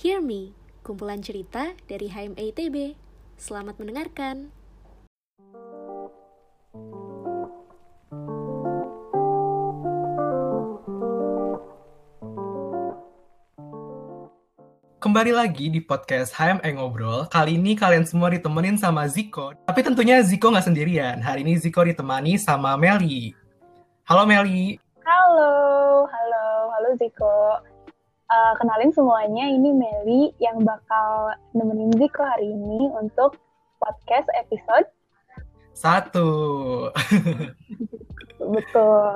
Hear Me, kumpulan cerita dari HMA ITB. Selamat mendengarkan. Kembali lagi di podcast HME Ngobrol. Kali ini kalian semua ditemenin sama Ziko. Tapi tentunya Ziko nggak sendirian. Hari ini Ziko ditemani sama Meli. Halo Meli. Halo, halo, halo Ziko. Uh, kenalin semuanya, ini Meli yang bakal nemenin Ziko hari ini untuk podcast episode Satu. Betul.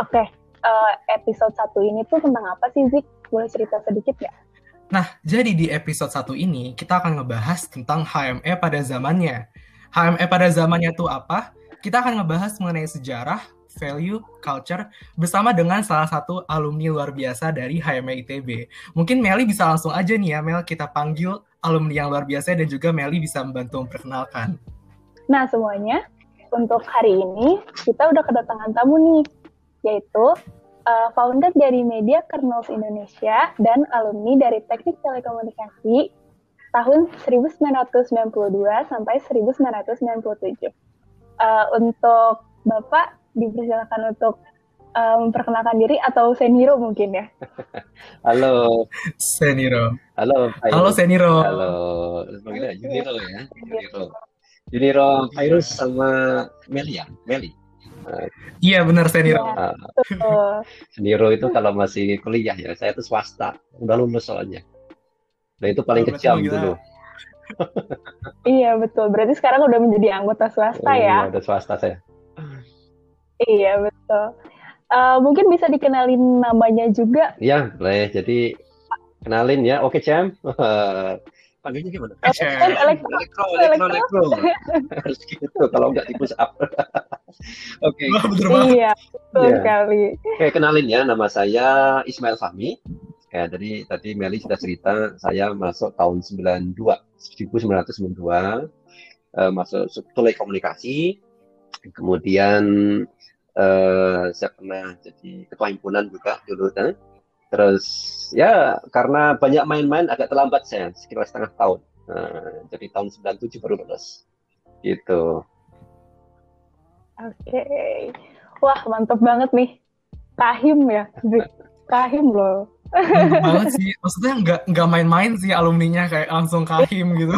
Oke, uh, episode satu ini tuh tentang apa sih Zik? Boleh cerita sedikit nggak? Nah, jadi di episode satu ini kita akan ngebahas tentang HME pada zamannya. HME pada zamannya tuh apa? Kita akan ngebahas mengenai sejarah, value, culture bersama dengan salah satu alumni luar biasa dari HME ITB. Mungkin Meli bisa langsung aja nih ya, Mel, kita panggil alumni yang luar biasa dan juga Meli bisa membantu memperkenalkan. Nah, semuanya, untuk hari ini kita udah kedatangan tamu nih, yaitu uh, founder dari Media Kernels Indonesia dan alumni dari Teknik Telekomunikasi tahun 1992 sampai 1997. Uh, untuk Bapak dipersilakan untuk uh, memperkenalkan diri atau Seniro mungkin ya. Halo. Seniro. Halo. Pak Halo Seniro. Halo. Panggilnya Juniro ya. Juniro. Juniro Virus sama Meli ya. Meli. Iya benar Seniro. Ya. Seniro itu kalau masih kuliah ya. Saya itu swasta. Udah lulus soalnya. Nah itu paling Oh, kejam dulu. Iya betul. Berarti sekarang udah menjadi anggota swasta ya. Iya, udah swasta saya. Iya betul. Uh, mungkin bisa dikenalin namanya juga. Iya, boleh. Jadi kenalin ya. Oke, Cem. Panggilnya gimana? Eh, Kan elektro. Elektro, elektro, elektro. Harus gitu kalau nggak di push up. Oke. Banget. Iya betul Iya. sekali. Oke, kenalin ya, nama saya Ismail Fahmi. Ya, jadi tadi Meli sudah cerita, saya masuk tahun 92, 1992, eh, masuk telekomunikasi. Kemudian eh, saya pernah jadi ketua himpunan juga dulu. kan. Terus ya karena banyak main-main agak terlambat saya, sekitar setengah tahun. Nah, jadi tahun 97 baru lulus. Gitu. Oke. Wah mantep banget nih. Kahim ya. Kahim loh. Banget sih. Maksudnya nggak nggak main-main sih alumninya kayak langsung kahim gitu.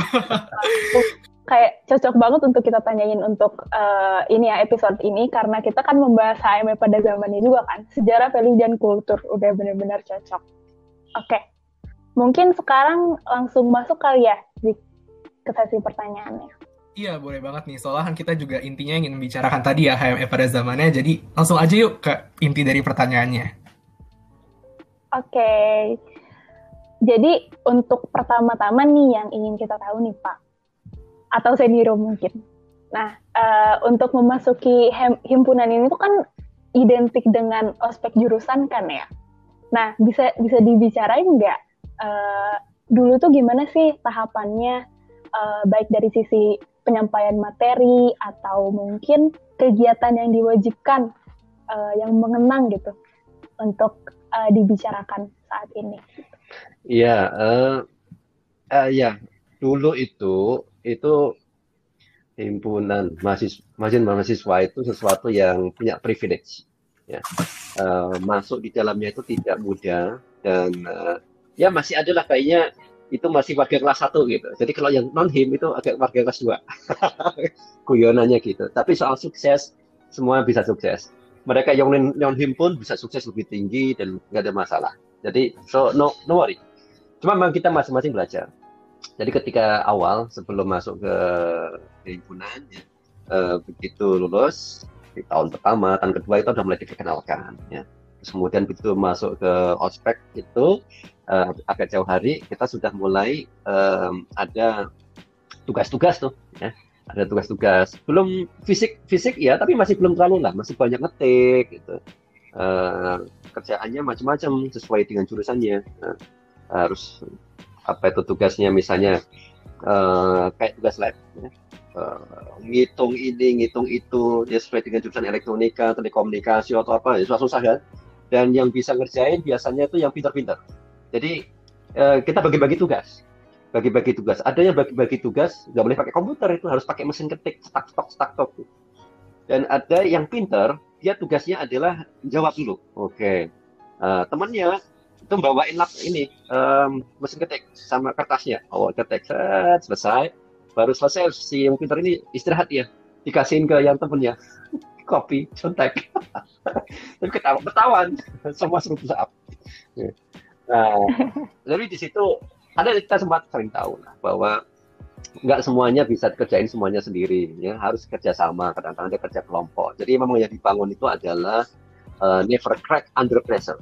Kayak cocok banget untuk kita tanyain untuk eh, ini ya episode ini karena kita kan membahas HME pada zamannya juga kan. Sejarah, value, dan kultur. Udah benar-benar cocok. Oke. Mungkin sekarang langsung masuk kali ya Zik, ke sesi pertanyaannya. Iya boleh banget nih. Soalnya kan kita juga intinya ingin membicarakan tadi ya HME pada zamannya. Jadi langsung aja yuk ke inti dari pertanyaannya. Oke. Jadi untuk pertama-tama nih yang ingin kita tahu nih Pak, atau Seniro mungkin. Nah, eh, untuk memasuki himpunan ini tuh kan identik dengan ospek jurusan kan ya. Nah, bisa bisa dibicarain nggak eh, dulu tuh gimana sih tahapannya, eh, baik dari sisi penyampaian materi atau mungkin kegiatan yang diwajibkan, eh, yang mengenang gitu untuk eh, dibicarakan saat ini. Iya, eh eh, ya dulu itu itu himpunan mahasiswa mahasiswa itu sesuatu yang punya privilege, ya Eh, masuk di dalamnya itu tidak mudah dan eh, ya masih ada lah kayaknya itu masih warga kelas satu gitu. Jadi kalau yang non him itu agak warga kelas dua, guyonannya gitu. Tapi soal sukses semua bisa sukses. Mereka yang non him pun bisa sukses lebih tinggi dan nggak ada masalah. Jadi so no no worry. Cuma memang kita masing-masing belajar. Jadi ketika awal sebelum masuk ke himpunan, ya, eh, begitu lulus di tahun pertama, tahun kedua itu udah mulai dikenalkan. Ya. Terus kemudian begitu masuk ke ospek itu eh, agak jauh hari kita sudah mulai em, ada tugas-tugas tuh. Ya. Ada tugas-tugas. Belum fisik fisik ya, tapi masih belum terlalu lah, masih banyak ngetik gitu. Eh, kerjaannya macam-macam sesuai dengan jurusannya. Nah, harus apa itu tugasnya misalnya eh, kayak tugas lab ya. Eh, ngitung ini ngitung itu ya sesuai dengan jurusan elektronika telekomunikasi atau apa ya susah-susah kan. Dan yang bisa ngerjain biasanya itu yang pintar-pintar. Jadi uh, kita bagi-bagi tugas. Bagi-bagi tugas. Ada yang bagi-bagi tugas nggak boleh pakai komputer itu harus pakai mesin ketik stak stok stak stok dan ada yang pinter dia tugasnya adalah jawab dulu. Oke. Okay. uh, temannya itu bawain lap ini um, mesin ketik sama kertasnya. Oh ketik set, selesai. Baru selesai si yang pinter ini istirahat ya. Dikasihin ke yang temennya. Kopi contek. Tapi ketawa ketahuan. Semua seru up nah jadi di situ ada kita sempat sering tahu lah bahwa nggak semuanya bisa kerjain semuanya sendiri ya. Harus kerjasama kadang-kadang ada kerja kelompok. Jadi memang yang dibangun itu adalah uh, never crack under pressure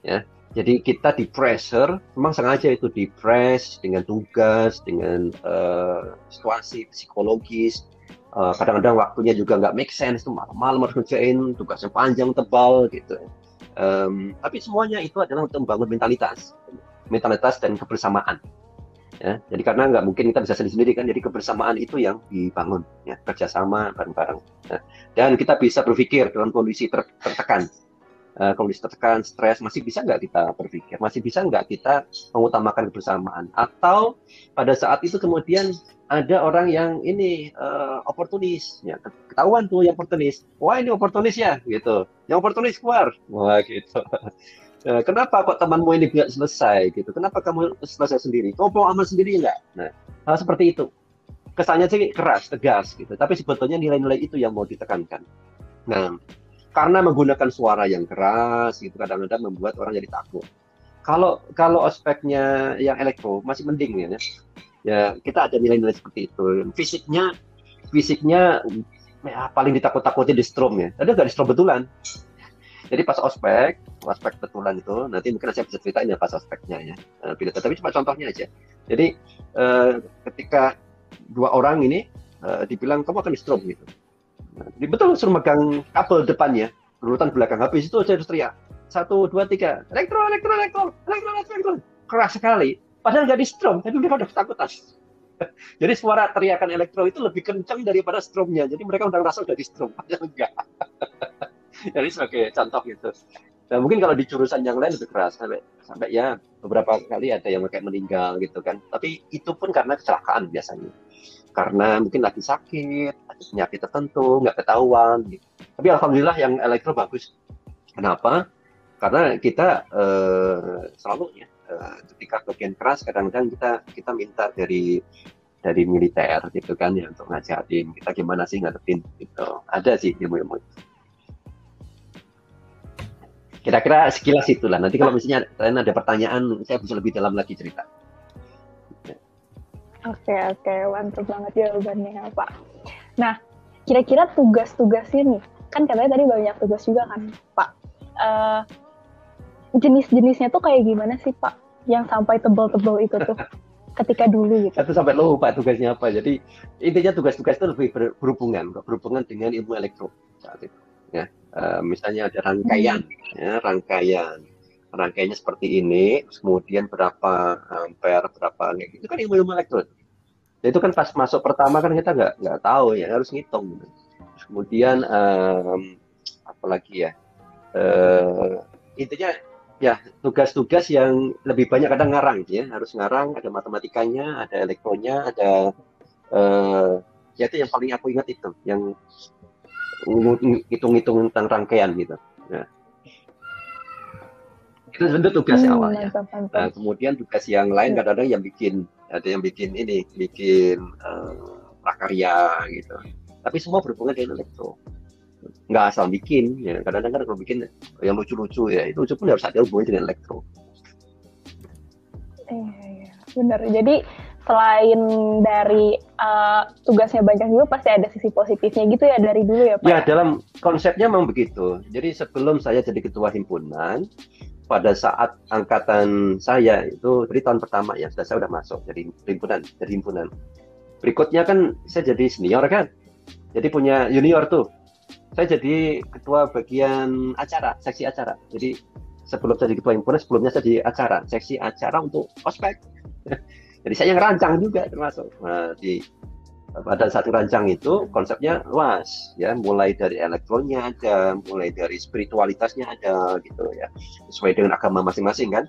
ya jadi kita di pressure memang sengaja itu di press dengan tugas dengan uh, situasi psikologis. Eh, kadang-kadang waktunya juga nggak make sense tuh malam-malam harus ngerjain tugasnya panjang tebal gitu. Um, tapi semuanya itu adalah untuk membangun mentalitas mentalitas dan kebersamaan ya. Jadi karena nggak mungkin kita bisa sendiri-sendiri kan jadi kebersamaan itu yang dibangun ya. Kerjasama bareng-bareng ya. dan kita bisa berpikir dalam kondisi ter tertekan uh, kondisi tertekan stres masih bisa nggak kita berpikir masih bisa nggak kita mengutamakan kebersamaan atau pada saat itu kemudian ada orang yang ini uh, oportunis, ya ketahuan tuh yang oportunis. Wah ini oportunis ya, gitu. Yang oportunis keluar, wah gitu. Uh, kenapa kok temanmu ini nggak selesai gitu? Kenapa kamu selesai sendiri? Kamu mau aman sendiri nggak? Nah, hal seperti itu. Kesannya sih keras, tegas gitu. Tapi sebetulnya nilai-nilai itu yang mau ditekankan. Nah, karena menggunakan suara yang keras gitu kadang-kadang membuat orang jadi takut. Kalau kalau aspeknya yang elektro masih mending ya ya kita ada nilai-nilai seperti itu. Fisiknya fisiknya ya, paling ditakut-takuti di strom ya. Ada nggak di strom betulan? Jadi pas ospek ospek betulan itu nanti mungkin saya bisa ceritain ya pas ospeknya ya uh, tapi cuma contohnya aja. Jadi uh, ketika dua orang ini uh, dibilang kamu akan di strom gitu betul suruh megang kabel depannya urutan belakang habis itu saya harus teriak satu dua tiga elektro elektro elektro elektro elektro keras sekali Padahal nggak di strom, tapi mereka udah ketakutan. Jadi suara teriakan elektro itu lebih kencang daripada stromnya. Jadi mereka udah ngerasa udah di strom, padahal enggak. Jadi sebagai contoh gitu. Nah, mungkin kalau di jurusan yang lain lebih keras sampai sampai ya beberapa kali ada yang kayak meninggal gitu kan. Tapi itu pun karena kecelakaan biasanya. Karena mungkin lagi sakit, ada penyakit tertentu, nggak ketahuan. Gitu. Tapi alhamdulillah yang elektro bagus. Kenapa? Karena kita eh, selalu ya Eh, ketika bagian keras kadang-kadang kita kita minta dari dari militer gitu kan ya untuk ngajarin kita gimana sih ngadepin gitu ada sih ilmu-ilmu kira-kira sekilas itulah nanti kalau misalnya kalian ada pertanyaan saya bisa lebih dalam lagi cerita oke oke mantap banget jawabannya pak nah kira-kira tugas-tugasnya nih kan katanya tadi banyak tugas juga kan pak uh, jenis-jenisnya tuh kayak gimana sih Pak? Yang sampai tebel-tebel itu tuh ketika dulu gitu. Itu sampai lupa tugasnya apa. Jadi intinya tugas-tugas itu lebih berhubungan, berhubungan dengan ilmu elektro saat itu. Ya, uh, misalnya ada rangkaian, hmm. ya, rangkaian, rangkaiannya seperti ini, kemudian berapa ampere, berapa gitu kan ilmu-ilmu elektro. Ya, itu kan pas masuk pertama kan kita nggak nggak tahu ya harus ngitung. Gitu. kemudian um, apalagi ya, uh, intinya ya tugas-tugas yang lebih banyak kadang ngarang ya harus ngarang ada matematikanya ada elektronya ada uh, ya itu yang paling aku ingat itu yang hitung-hitung tentang rangkaian gitu nah, itu bentuk tugas hmm, awalnya. Nah, kemudian tugas yang lain kadang-kadang yang bikin ada yang bikin ini bikin uh, prakarya gitu. Tapi semua berhubungan dengan elektro. Nggak asal bikin ya. Kadang-kadang kan kalau bikin yang lucu-lucu ya itu lucu pun harus ada hubungannya dengan elektro. Iya, iya. benar. Jadi selain dari uh, tugasnya banyak juga pasti ada sisi positifnya gitu ya dari dulu ya Pak? Ya dalam konsepnya memang begitu. Jadi sebelum saya jadi ketua himpunan, pada saat angkatan saya itu dari tahun pertama ya sudah saya sudah masuk jadi himpunan, jadi himpunan. Berikutnya kan saya jadi senior kan, jadi punya junior tuh saya jadi ketua bagian acara, seksi acara. Jadi sebelum saya jadi ketua himpunan, sebelumnya saya jadi acara, seksi acara untuk ospek. jadi saya yang rancang juga termasuk. Nah, di pada saat rancang itu konsepnya luas ya mulai dari elektronya ada mulai dari spiritualitasnya ada gitu ya sesuai dengan agama masing-masing kan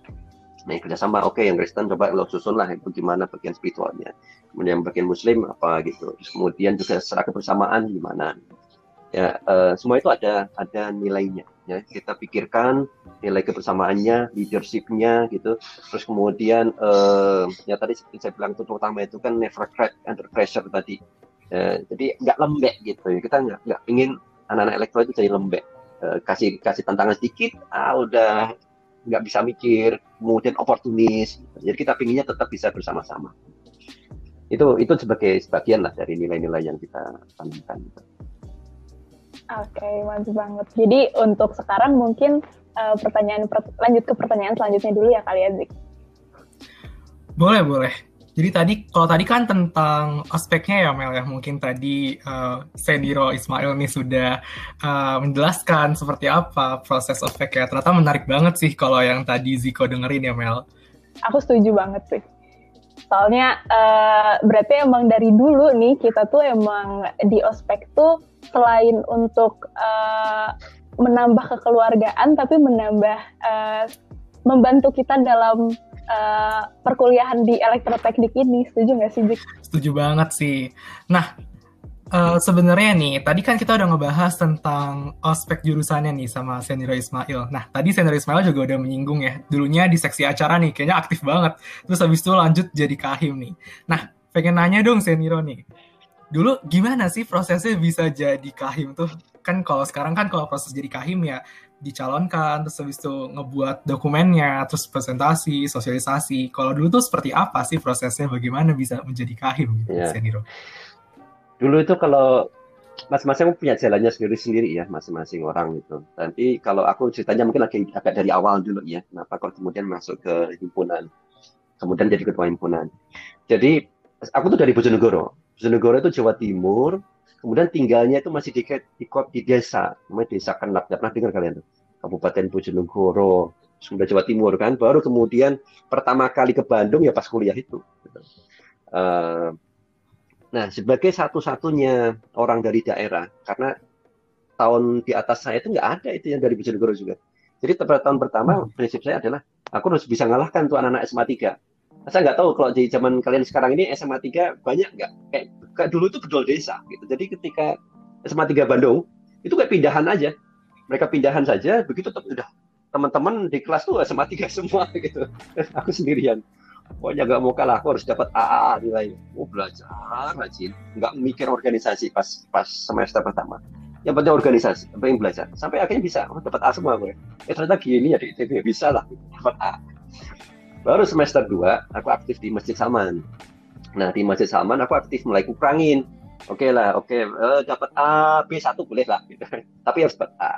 Nah, kerjasama, oke, okay, yang Kristen coba lo susun lah bagaimana bagian spiritualnya. Kemudian bagian Muslim apa gitu. Kemudian juga secara kebersamaan gimana. Ya, uh, semua itu ada ada nilainya. Ya, kita pikirkan nilai kebersamaannya, leadershipnya gitu. Terus kemudian uh, ya tadi seperti saya bilang itu terutama itu kan never crack under pressure tadi. Uh, jadi nggak lembek gitu. Ya. Kita nggak nggak ingin anak-anak elektro itu jadi lembek. Uh, kasih kasih tantangan sedikit, ah udah nggak bisa mikir, kemudian oportunis. Jadi kita pinginnya tetap bisa bersama-sama. Itu itu sebagai sebagian lah dari nilai-nilai yang kita tanamkan. Oke, okay, mantap banget. Jadi untuk sekarang mungkin uh, pertanyaan per, lanjut ke pertanyaan selanjutnya dulu ya kali ya Zik. Boleh, boleh. Jadi tadi kalau tadi kan tentang aspeknya ya Mel ya mungkin tadi uh, Seniro Ismail nih sudah uh, menjelaskan seperti apa proses ospeknya. Ternyata menarik banget sih kalau yang tadi Ziko dengerin ya Mel. Aku setuju banget sih. Soalnya uh, berarti emang dari dulu nih kita tuh emang di ospek tuh selain untuk uh, menambah kekeluargaan tapi menambah uh, membantu kita dalam uh, perkuliahan di elektroteknik ini. Setuju nggak sih, Dik? Setuju banget sih. Nah, uh, sebenarnya nih, tadi kan kita udah ngebahas tentang ospek jurusannya nih sama Seniro Ismail. Nah, tadi Seniro Ismail juga udah menyinggung ya, dulunya di seksi acara nih, kayaknya aktif banget. Terus habis itu lanjut jadi kahim nih. Nah, pengen nanya dong Seniro nih. Dulu gimana sih prosesnya bisa jadi kahim tuh? Kan kalau sekarang kan kalau proses jadi kahim ya dicalonkan, terus habis itu ngebuat dokumennya, terus presentasi, sosialisasi. Kalau dulu tuh seperti apa sih prosesnya? Bagaimana bisa menjadi kahim, gitu, yeah. Seniro? Dulu itu kalau masing-masing punya jalannya sendiri-sendiri ya, masing-masing orang itu. Nanti kalau aku ceritanya mungkin agak, agak dari awal dulu ya, kenapa kalau kemudian masuk ke himpunan, kemudian jadi ketua himpunan. Jadi aku tuh dari Bojonegoro. Bojonegoro itu Jawa Timur, Kemudian tinggalnya itu masih di, di, di desa, namanya desa Kenap. Tidak pernah dengar kalian tuh. Kabupaten Bojonegoro, Sunda Jawa Timur kan. Baru kemudian pertama kali ke Bandung ya pas kuliah itu. Uh, nah, sebagai satu-satunya orang dari daerah, karena tahun di atas saya itu nggak ada itu yang dari Bojonegoro juga. Jadi pada tahun pertama prinsip saya adalah aku harus bisa ngalahkan tuh anak-anak SMA 3 saya nggak tahu kalau di zaman kalian sekarang ini SMA 3 banyak nggak kayak, kayak dulu itu bedol desa gitu. Jadi ketika SMA 3 Bandung itu kayak pindahan aja. Mereka pindahan saja begitu tetap udah teman-teman di kelas tuh SMA 3 semua gitu. aku sendirian. Pokoknya nggak mau kalah, aku harus dapat AA nilai. Oh belajar rajin, nggak mikir organisasi pas pas semester pertama. Yang penting organisasi, yang penting belajar. Sampai akhirnya bisa, oh, dapat A semua gue. Eh ternyata gini ya di ITB bisa lah, dapat A. Baru semester 2 aku aktif di Masjid Saman. Nah, di Masjid Saman aku aktif mulai kurangin. Oke okay lah, oke okay, eh, dapat A, B1 boleh lah gitu. Tapi harus dapat A.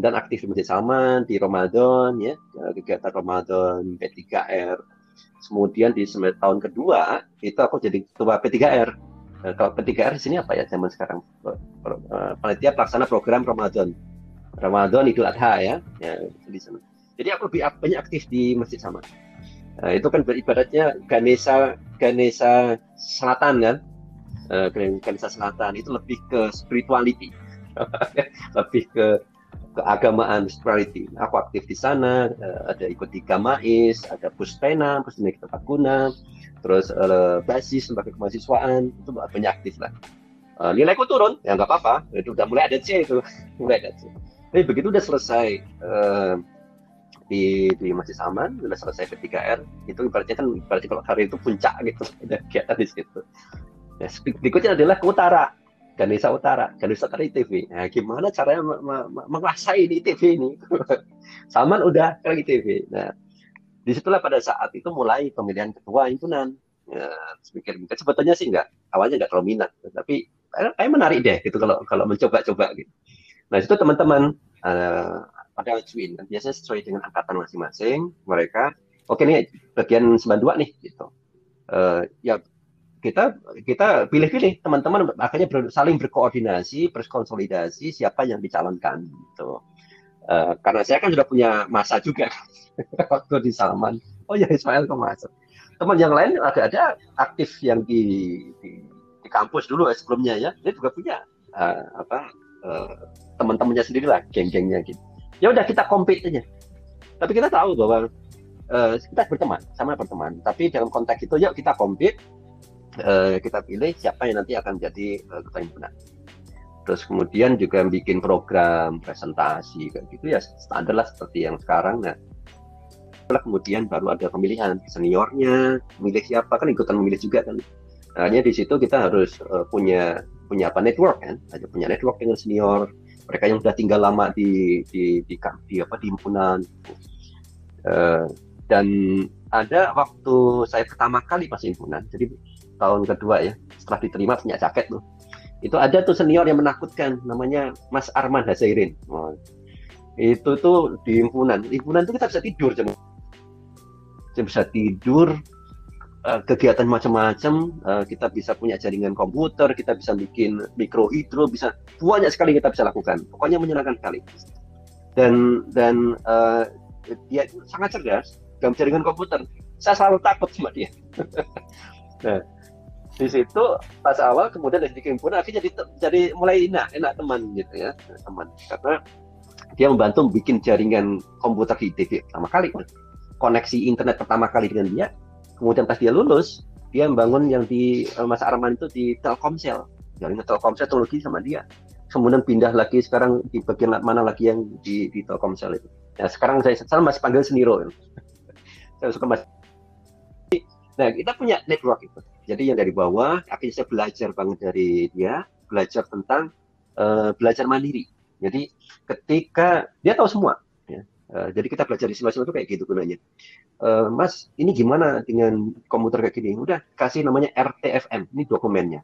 Dan aktif di Masjid Saman, di Ramadan ya, kegiatan Ramadan P3R. Kemudian di tahun kedua itu aku jadi ketua P3R. Nah, kalau P3R di sini apa ya zaman sekarang? Panitia pelaksana program Ramadan. Ramadan Idul Adha ya, ya di sana. Jadi aku lebih banyak aktif di Masjid Saman. Nah, itu kan beribadatnya Ganesha Ganesha Selatan kan, Ganesha Selatan itu lebih ke spirituality, lebih ke keagamaan spirituality. Aku aktif di sana, uh, ada ikut di Gamais, ada Puspena, Pusdena Tempat Guna, terus uh, basis lembaga kemahasiswaan itu banyak aktif lah. Uh, nilaiku turun, ya nggak apa-apa, itu udah mulai ada C itu, mulai ada C. Tapi begitu udah selesai uh, di di Masjid Saman sudah selesai P3R itu ibaratnya kan berarti kalau hari itu puncak gitu ada kegiatan di situ ya, berikutnya adalah ke utara Ganesha Utara Ganesha Utara ITV nah gimana caranya menguasai di ITV ini? Saman udah ke ITV nah di situlah pada saat itu mulai pemilihan ketua himpunan. Ya, pikir mikir sebetulnya sih enggak awalnya enggak terlalu minat. Tapi kayak menarik deh gitu kalau kalau mencoba-coba gitu. Nah itu teman-teman uh, pada kan biasanya sesuai dengan angkatan masing-masing mereka. Oke nih bagian 92 nih gitu. Uh, ya kita kita pilih-pilih teman-teman akhirnya ber, saling berkoordinasi berkonsolidasi siapa yang dicalonkan gitu. Uh, karena saya kan sudah punya masa juga waktu di Salman. Oh ya Ismail kok masuk. Teman yang lain ada-ada aktif yang di, di di kampus dulu ya, sebelumnya ya. Dia juga punya uh, apa uh, teman-temannya sendiri lah geng-gengnya gitu. Ya udah kita compete aja. Tapi kita tahu bahwa uh, kita berteman, sama berteman. Tapi dalam konteks itu, yuk kita compete, uh, kita pilih siapa yang nanti akan jadi uh, ketua himpunan. Terus kemudian juga bikin program presentasi kayak gitu ya standar lah seperti yang sekarang. Nah, kemudian baru ada pemilihan seniornya, milih siapa kan ikutan memilih juga kan. Hanya di situ kita harus uh, punya punya apa network kan, ada punya network dengan senior, mereka yang sudah tinggal lama di di di, di, di apa di himpunan. Uh, dan ada waktu saya pertama kali pas himpunan, jadi tahun kedua ya, setelah diterima punya jaket tuh. Itu ada tuh senior yang menakutkan, namanya Mas Arman Hasairin. Oh, itu tuh di himpunan, himpunan itu kita bisa tidur jam saya bisa tidur uh, kegiatan macam-macam uh, kita bisa punya jaringan komputer kita bisa bikin mikro hidro bisa banyak sekali kita bisa lakukan. Pokoknya menyenangkan sekali. Dan dan uh, dia sangat cerdas dalam jaringan komputer. Saya selalu takut sama dia. Nah di situ pas awal kemudian dari pun akhirnya jadi jadi mulai enak enak teman gitu ya teman. Karena dia membantu bikin jaringan komputer di ITB pertama kali. Koneksi internet pertama kali dengan dia. Kemudian pas dia lulus dia membangun yang di uh, Mas Arman itu di Telkomsel. Jaringan Telkomsel teknologi sama dia. Kemudian pindah lagi sekarang di bagian mana lagi yang di, di Telkomsel itu. Nah sekarang saya saya masih panggil Seniro. Saya suka mas nah kita punya network itu jadi yang dari bawah akhirnya saya belajar banget dari dia belajar tentang uh, belajar mandiri jadi ketika dia tahu semua Uh, jadi kita belajar di simulasi itu kayak gitu gunanya. Uh, Mas, ini gimana dengan komputer kayak gini? Udah kasih namanya RTFM, ini dokumennya.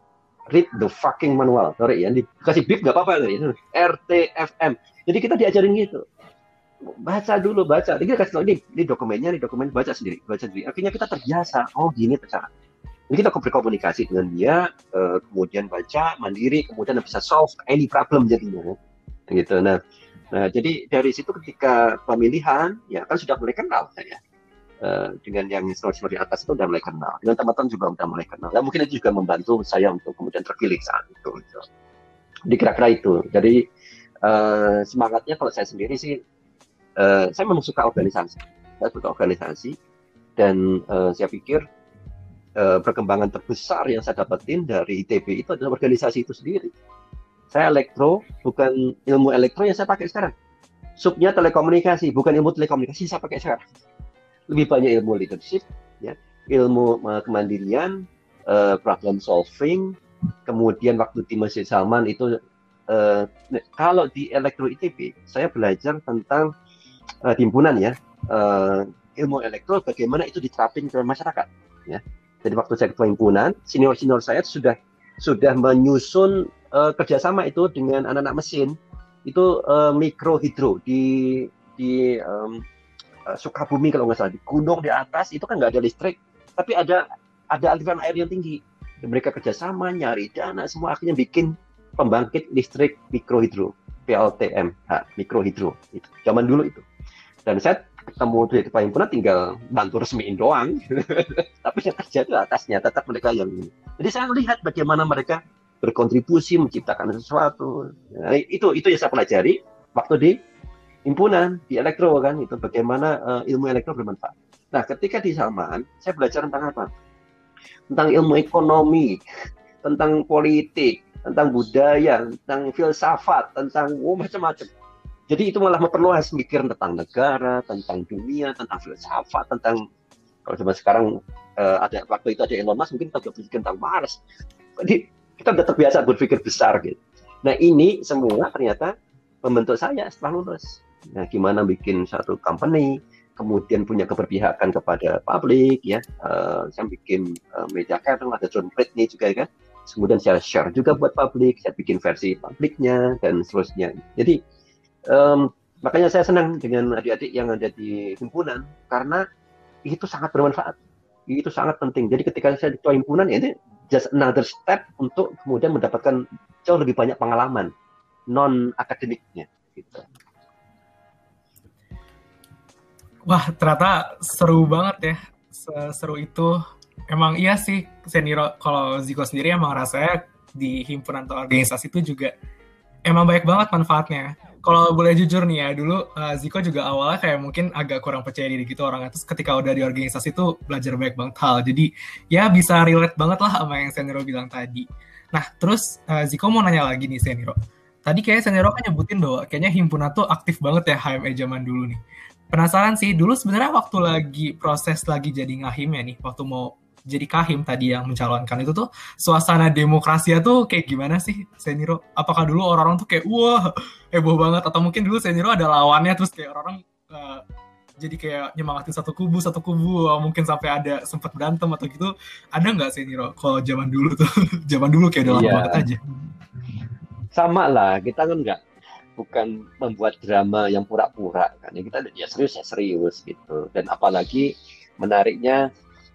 Read the fucking manual, sorry ya. Dikasih bip nggak apa-apa ya. RTFM. Jadi kita diajarin gitu. Baca dulu, baca. Kita kasih tahu ini, ini dokumennya, ini dokumen baca sendiri, baca sendiri. Akhirnya kita terbiasa. Oh gini cara. Jadi kita berkomunikasi dengan dia, uh, kemudian baca mandiri, kemudian bisa solve any problem jadinya. Gitu. Nah, Nah, jadi dari situ ketika pemilihan, ya kan sudah mulai kenal saya. Uh, dengan yang senior di atas itu sudah mulai kenal. Dengan teman-teman juga sudah mulai kenal. Dan mungkin itu juga membantu saya untuk kemudian terpilih saat itu. Gitu. Di kira-kira itu. Jadi uh, semangatnya kalau saya sendiri sih, uh, saya memang suka organisasi. Saya suka organisasi. Dan uh, saya pikir uh, perkembangan terbesar yang saya dapetin dari ITB itu adalah organisasi itu sendiri saya elektro, bukan ilmu elektro yang saya pakai sekarang. Subnya telekomunikasi, bukan ilmu telekomunikasi saya pakai sekarang. Lebih banyak ilmu leadership, ya, ilmu uh, kemandirian, uh, problem solving, kemudian waktu di Masjid Salman itu uh, kalau di elektro ITB saya belajar tentang uh, timbunan ya uh, ilmu elektro bagaimana itu diterapin ke masyarakat ya. Jadi waktu saya ketua himpunan senior senior saya sudah sudah menyusun uh, kerjasama itu dengan anak-anak mesin. Itu uh, mikro hidro di di um, Sukabumi kalau nggak salah di gunung di atas itu kan nggak ada listrik tapi ada ada aliran air yang tinggi. Mereka kerjasama nyari dana semua akhirnya bikin pembangkit listrik mikro hidro PLTM mikro hidro itu. Zaman dulu itu dan saya ketemu di ketua himpunan tinggal bantu resmiin doang tapi yang kerja itu atasnya tetap mereka yang ini jadi saya melihat bagaimana mereka berkontribusi menciptakan sesuatu. Nah, itu itu yang saya pelajari waktu di himpunan di elektro kan itu bagaimana uh, ilmu elektro bermanfaat. Nah, ketika di Salman, saya belajar tentang apa? Tentang ilmu ekonomi, tentang politik, tentang budaya, tentang filsafat, tentang oh, macam-macam. Jadi itu malah memperluas mikir tentang negara, tentang dunia, tentang filsafat, tentang kalau zaman sekarang uh, ada waktu itu ada Elon Musk mungkin kita berpikir tentang Mars. Jadi kita udah terbiasa berpikir besar gitu. Nah ini semua ternyata membentuk saya setelah lulus. Nah gimana bikin satu company, kemudian punya keberpihakan kepada publik ya. Uh, saya bikin uh, media care, ada John Britney juga kan. Kemudian saya share juga buat publik, saya bikin versi publiknya dan seterusnya. Jadi um, makanya saya senang dengan adik-adik yang ada di himpunan karena itu sangat bermanfaat. Itu sangat penting. Jadi ketika saya di himpunan ya ini just another step untuk kemudian mendapatkan jauh lebih banyak pengalaman non akademiknya gitu. Wah, ternyata seru banget ya. Seru itu. Emang iya sih, Seniro, kalau Ziko sendiri emang rasanya di himpunan atau organisasi itu juga emang banyak banget manfaatnya. Kalau boleh jujur nih ya, dulu uh, Ziko juga awalnya kayak mungkin agak kurang percaya diri gitu orangnya. Terus ketika udah di organisasi tuh belajar banyak banget hal. Jadi ya bisa relate banget lah sama yang Seniro bilang tadi. Nah, terus uh, Ziko mau nanya lagi nih Seniro. Tadi kayak Seniro kan nyebutin bahwa kayaknya himpunan tuh aktif banget ya HME zaman dulu nih. Penasaran sih, dulu sebenarnya waktu lagi proses lagi jadi ngahim ya nih, waktu mau jadi kahim tadi yang mencalonkan. Itu tuh suasana demokrasi tuh kayak gimana sih Seniro? Apakah dulu orang-orang tuh kayak wah heboh banget. Atau mungkin dulu Seniro ada lawannya terus kayak orang-orang uh, jadi kayak nyemangatin satu kubu satu kubu mungkin sampai ada sempat berantem atau gitu. Ada nggak Seniro kalau zaman dulu tuh? Zaman dulu kayak udah lama yeah. banget aja. Sama lah kita kan nggak bukan membuat drama yang pura-pura kan. Ya kita ya serius ya serius gitu. Dan apalagi menariknya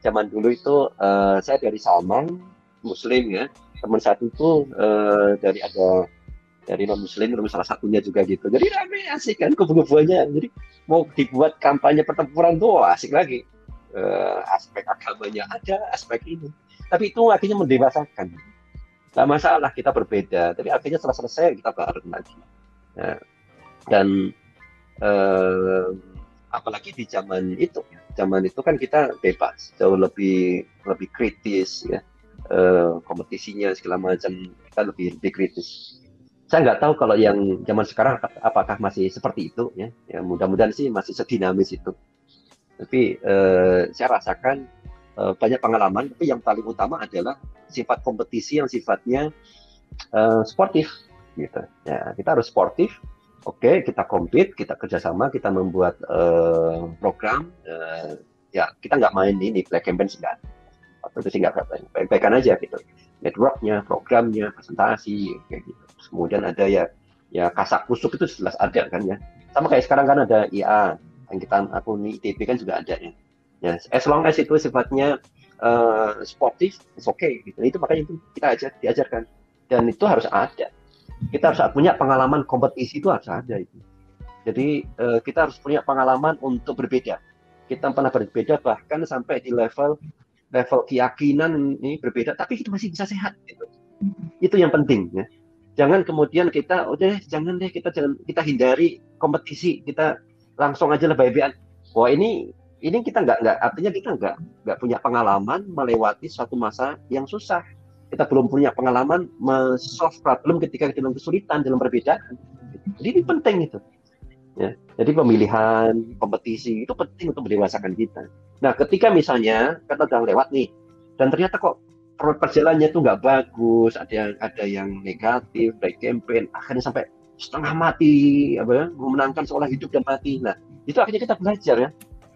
zaman dulu itu uh, saya dari Salman Muslim ya. Teman satu tuh uh, dari ada dari non Muslim terus salah satunya juga gitu. Jadi rame asik kan kubu-kubuannya. Jadi mau dibuat kampanye pertempuran tuh asik lagi. Uh, aspek agamanya ada aspek ini. Tapi itu akhirnya mendewasakan. Nah, masalah kita berbeda, tapi akhirnya setelah selesai kita bareng lagi. Nah, dan uh, apalagi di zaman itu, zaman itu kan kita bebas jauh lebih lebih kritis ya. Uh, kompetisinya segala macam kita lebih lebih kritis. Saya nggak tahu kalau yang zaman sekarang apakah masih seperti itu ya. Ya mudah-mudahan sih masih sedinamis itu. Tapi uh, saya rasakan uh, banyak pengalaman tapi yang paling utama adalah sifat kompetisi yang sifatnya uh, sportif gitu. Ya kita harus sportif Oke, kita compete, kita kerjasama, kita membuat uh, program. Uh, ya, kita nggak main ini play campaign sih nggak. Atau itu sih nggak baik-baikan aja gitu. Networknya, programnya, presentasi, kayak gitu. Kemudian ada ya, ya kasak kusuk itu jelas ada kan ya. Sama kayak sekarang kan ada IA yang kita aku nih ITB kan juga ada ya. Ya, as long as itu sifatnya uh, sportif, it's okay gitu. Itu makanya itu kita ajar, diajarkan dan itu harus ada kita harus punya pengalaman kompetisi itu harus ada itu. Jadi uh, kita harus punya pengalaman untuk berbeda. Kita pernah berbeda bahkan sampai di level level keyakinan ini berbeda, tapi kita masih bisa sehat. Gitu. Itu yang penting ya. Jangan kemudian kita udah jangan deh kita jangan kita hindari kompetisi, kita langsung aja lebih baik Wah ini ini kita nggak nggak artinya kita nggak nggak punya pengalaman melewati suatu masa yang susah kita belum punya pengalaman solve problem ketika kita dalam kesulitan dalam perbedaan. Jadi ini penting itu. Ya, jadi pemilihan kompetisi itu penting untuk mendewasakan kita. Nah, ketika misalnya kita udah lewat nih, dan ternyata kok perjalanannya itu nggak bagus, ada yang ada yang negatif, baik campaign, akhirnya sampai setengah mati, apa ya, memenangkan seolah hidup dan mati. Nah, itu akhirnya kita belajar ya.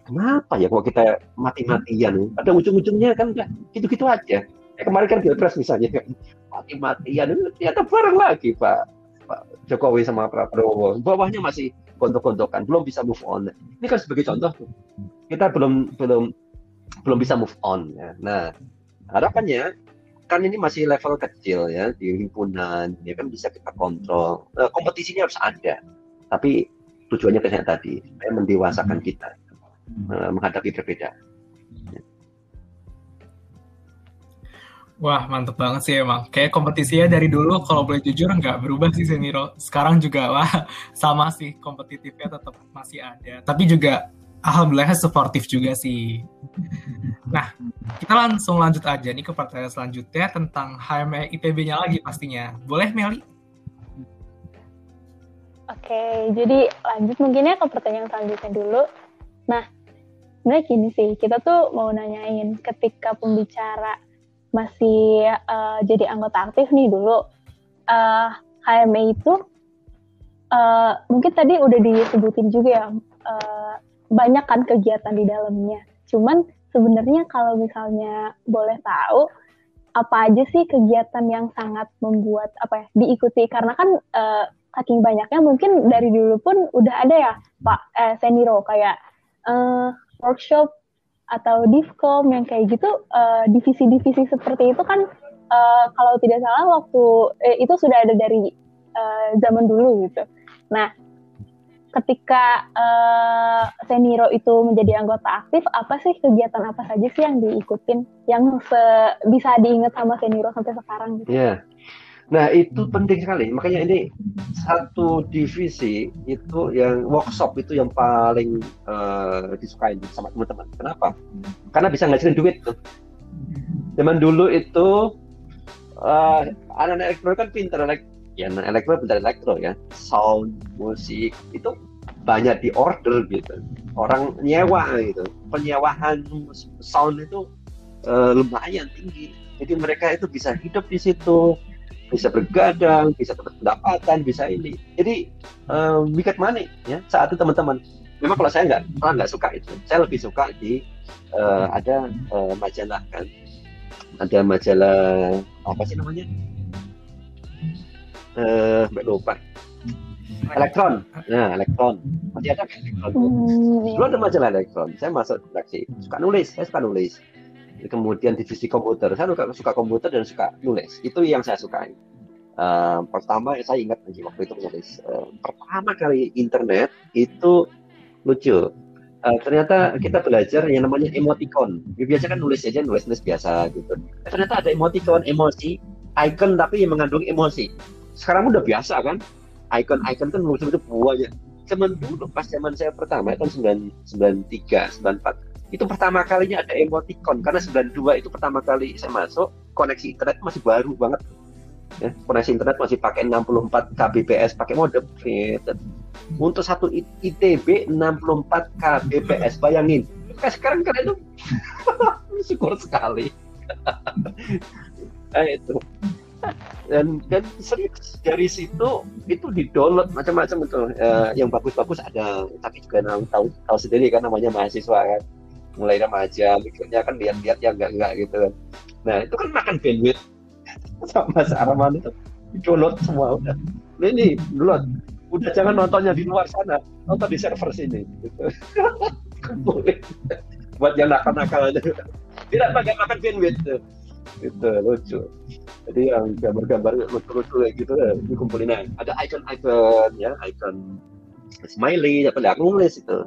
Kenapa ya kalau kita mati-matian? Ada ujung-ujungnya kan gitu-gitu aja kemarin kan pilpres misalnya. Mati-matian. Ternyata bareng lagi Pak. Pak Jokowi sama Prabowo. Bawahnya masih gontok-gontokan belum bisa move on. Ini kan sebagai contoh. Kita belum belum belum bisa move on ya. nah harapannya kan ini masih level kecil ya di himpunan. Ya kan bisa kita kontrol. Nah, kompetisinya harus ada. Tapi tujuannya kayak tadi supaya mendewasakan kita uh, menghadapi perbedaan Wah, mantep banget sih emang. Kayak kompetisinya dari dulu, kalau boleh jujur, nggak berubah sih Seniro. Sekarang juga, wah, sama sih, kompetitifnya tetap masih ada. Tapi juga, alhamdulillah supportif juga sih. Nah, kita langsung lanjut aja nih ke pertanyaan selanjutnya tentang HME IPB-nya lagi pastinya. Boleh, Meli? Oke, jadi lanjut mungkin ya ke pertanyaan selanjutnya dulu. Nah, sebenarnya gini sih, kita tuh mau nanyain ketika pembicara masih uh, jadi anggota aktif nih dulu. Uh, eh, HME itu uh, mungkin tadi udah disebutin juga ya uh, banyak kan kegiatan di dalamnya. Cuman sebenarnya kalau misalnya boleh tahu apa aja sih kegiatan yang sangat membuat apa ya diikuti? Karena kan uh, saking banyaknya mungkin dari dulu pun udah ada ya Pak eh, Seniro kayak uh, workshop atau divkom yang kayak gitu uh, divisi-divisi seperti itu kan uh, kalau tidak salah waktu eh, itu sudah ada dari uh, zaman dulu gitu. Nah, ketika uh, Seniro itu menjadi anggota aktif, apa sih kegiatan apa saja sih yang diikutin yang bisa diingat sama Seniro sampai sekarang gitu? Yeah. Nah itu penting sekali. Makanya ini satu divisi itu yang workshop itu yang paling uh, disukai sama teman-teman. Kenapa? Karena bisa ngajarin duit tuh. Zaman dulu itu uh, anak-anak elektro kan pinter elek ya anak elektro pinter elektro ya sound musik itu banyak di order gitu orang nyewa gitu penyewaan sound itu uh, lumayan tinggi jadi mereka itu bisa hidup di situ bisa bergadang, bisa dapat pendapatan, bisa ini. Jadi um, we money ya saat itu teman-teman. Memang kalau saya nggak, malah nggak suka itu. Saya lebih suka di uh, ada uh, majalah kan, ada majalah apa sih namanya? Eh, uh, lupa. Elektron, nah elektron masih ada kan elektron. Hmm, Dulu ada majalah elektron. Saya masuk redaksi, suka nulis, saya suka nulis kemudian divisi komputer saya suka, komputer dan suka nulis. Itu yang saya sukai uh, pertama saya ingat lagi waktu itu menulis uh, pertama kali internet itu lucu. Uh, ternyata kita belajar yang namanya emoticon. Biasa kan nulis aja nulis nulis biasa gitu. Ternyata ada emoticon emosi icon tapi yang mengandung emosi. Sekarang udah biasa kan? Icon-icon kan nulis itu buahnya zaman dulu pas zaman saya pertama tahun 93 94 itu pertama kalinya ada emoticon karena 92 itu pertama kali saya masuk koneksi internet masih baru banget. Ya, koneksi internet masih pakai 64 kbps pakai modem. Untuk satu ITB 64 kbps bayangin. Kayak sekarang kan itu syukur sekali. Nah, itu. Dan dan serius dari situ itu di download macam-macam itu. Uh, yang bagus-bagus ada tapi juga tahu tahu sendiri kan namanya mahasiswa kan mulai remaja mikirnya kan lihat-lihat ya enggak enggak gitu kan. Nah itu kan makan bandwidth sama Arman itu. Download semua udah. Nah, ini download udah jangan nontonnya di luar sana. Nonton di server sini. Gitu. buat yang nakal-nakal aja. Tidak pakai makan bandwidth itu lucu. Jadi yang gambar-gambar lucu-lucu kayak gitu dikumpulin aja. Ada icon-icon ya icon smiley apa aku nulis itu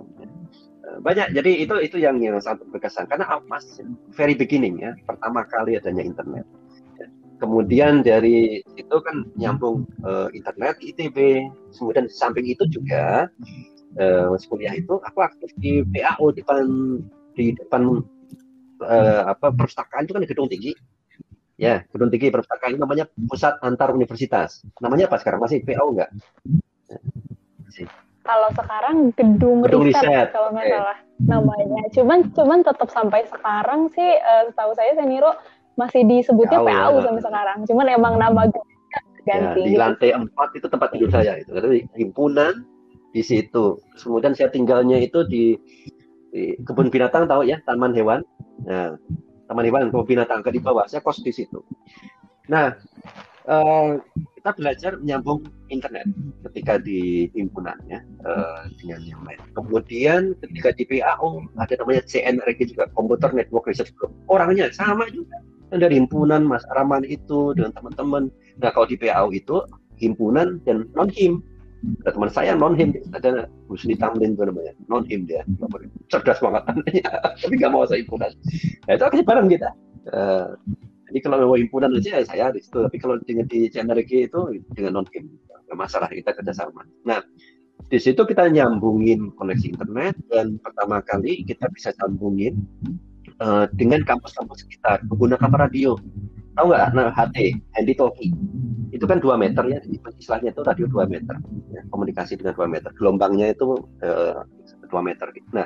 banyak. Jadi itu itu yang yang sangat berkesan. Karena mas very beginning ya. Pertama kali adanya internet. Kemudian dari itu kan nyambung uh, internet ITB kemudian di samping itu juga uh, kuliah itu aku aktif di PAO di depan di depan uh, apa perpustakaan itu kan di gedung tinggi. Ya gedung tinggi perpustakaan namanya pusat antar universitas. Namanya apa sekarang? Masih PAO enggak masih kalau sekarang gedung, gedung riset, riset kalau nggak okay. salah namanya. Cuman cuman tetap sampai sekarang sih uh, setahu saya Seniro masih disebutnya PAU, PAU ya. sampai sekarang. Cuman emang nama ganti. Ya, di lantai empat itu tempat tidur saya itu. Jadi himpunan di situ. Kemudian saya tinggalnya itu di, di kebun binatang tahu ya, taman hewan. Nah, taman hewan kebun binatang ke di bawah. Saya kos di situ. Nah, uh, kita belajar menyambung internet ketika di himpunannya uh, dengan yang lain. Kemudian ketika di PAO ada namanya CNRG juga Computer Network Research Group. Orangnya sama juga dari himpunan Mas Araman itu dengan teman-teman. Nah kalau di PAO itu himpunan dan non him. Ada teman saya non him, ada Husni Tamlin itu namanya non him dia, cerdas banget, tapi nggak mau saya himpunan. Nah, itu akhirnya bareng kita. Uh, jadi kalau mau himpunan aja ya saya di situ. Tapi kalau dengan di CNRG itu dengan non game masalah kita kerjasama. Nah di situ kita nyambungin koneksi internet dan pertama kali kita bisa sambungin uh, dengan kampus-kampus sekitar menggunakan radio. Tahu nggak? Nah HT, handy talkie itu kan 2 meter ya, istilahnya itu radio 2 meter, ya, komunikasi dengan 2 meter, gelombangnya itu uh, 2 meter. Nah,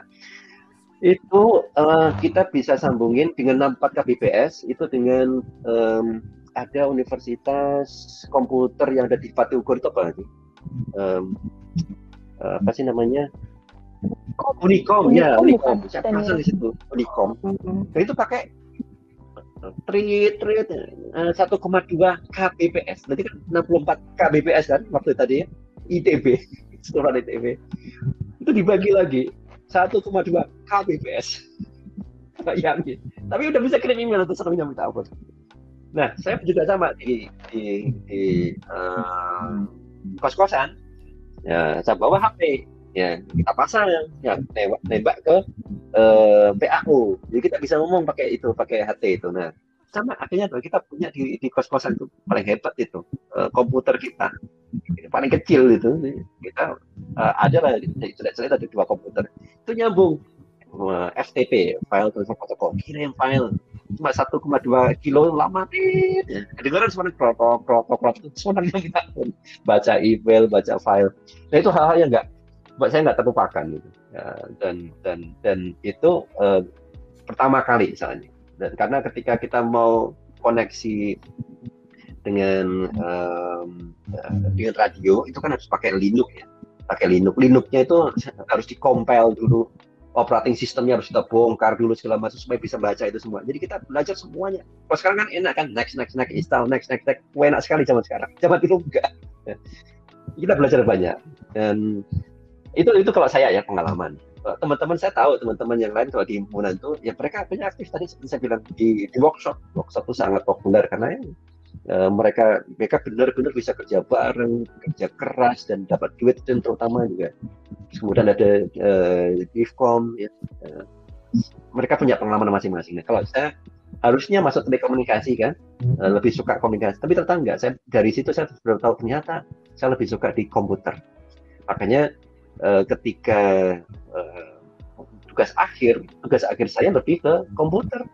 itu uh, kita bisa sambungin dengan 64 kbps itu dengan um, ada universitas komputer yang ada di Pati Ukur itu apa lagi? Um, uh, apa sih namanya? Unicom, ya Unicom. Saya di situ Unicom. Dan itu pakai trit trit uh, 1,2 kbps. Nanti kan 64 kbps kan waktu tadi ya. ITB, setelah ITB. Itu dibagi lagi 1,2 kbps. Bayangin. Tapi udah bisa kirim email atau serunya minta ampun. Nah, saya juga sama di di, di uh, kos-kosan. Ya, saya bawa HP. Ya, kita pasang ya nembak, nembak ke uh, eh, PAU. Jadi kita bisa ngomong pakai itu, pakai HT itu. Nah, sama akhirnya kita punya di, di kos-kosan itu paling hebat itu uh, komputer kita. Paling kecil itu kita uh, ada lah cerita ada dua komputer. Itu nyambung uh, FTP file transfer protokol. Kirim file cuma 1,2 kilo lama nih kedengaran semua protokol protokol semua kita baca email baca file. Nah itu hal-hal yang nggak buat saya nggak terlupakan gitu. Ya, dan dan dan itu uh, pertama kali misalnya dan karena ketika kita mau koneksi dengan um, dengan radio itu kan harus pakai Linux ya pakai Linux Linuxnya itu harus dikompil dulu operating sistemnya harus kita bongkar dulu segala macam supaya bisa baca itu semua. Jadi kita belajar semuanya. Kalau sekarang kan enak kan next next next install next next next. Enak sekali zaman sekarang. Zaman dulu enggak. Kita belajar banyak dan itu itu kalau saya ya pengalaman. Teman-teman saya tahu teman-teman yang lain kalau di himpunan itu ya mereka punya aktif tadi seperti saya bilang di, di workshop. Workshop itu sangat populer karena ya, mereka mereka benar-benar bisa kerja bareng, kerja keras dan dapat duit dan terutama juga. Kemudian ada uh, ya, uh, mereka punya pengalaman masing-masing. Nah, kalau saya harusnya masuk telekomunikasi kan, uh, lebih suka komunikasi. Tapi ternyata enggak. Saya dari situ saya baru tahu ternyata saya lebih suka di komputer. Makanya uh, ketika uh, tugas akhir, tugas akhir saya lebih ke komputer.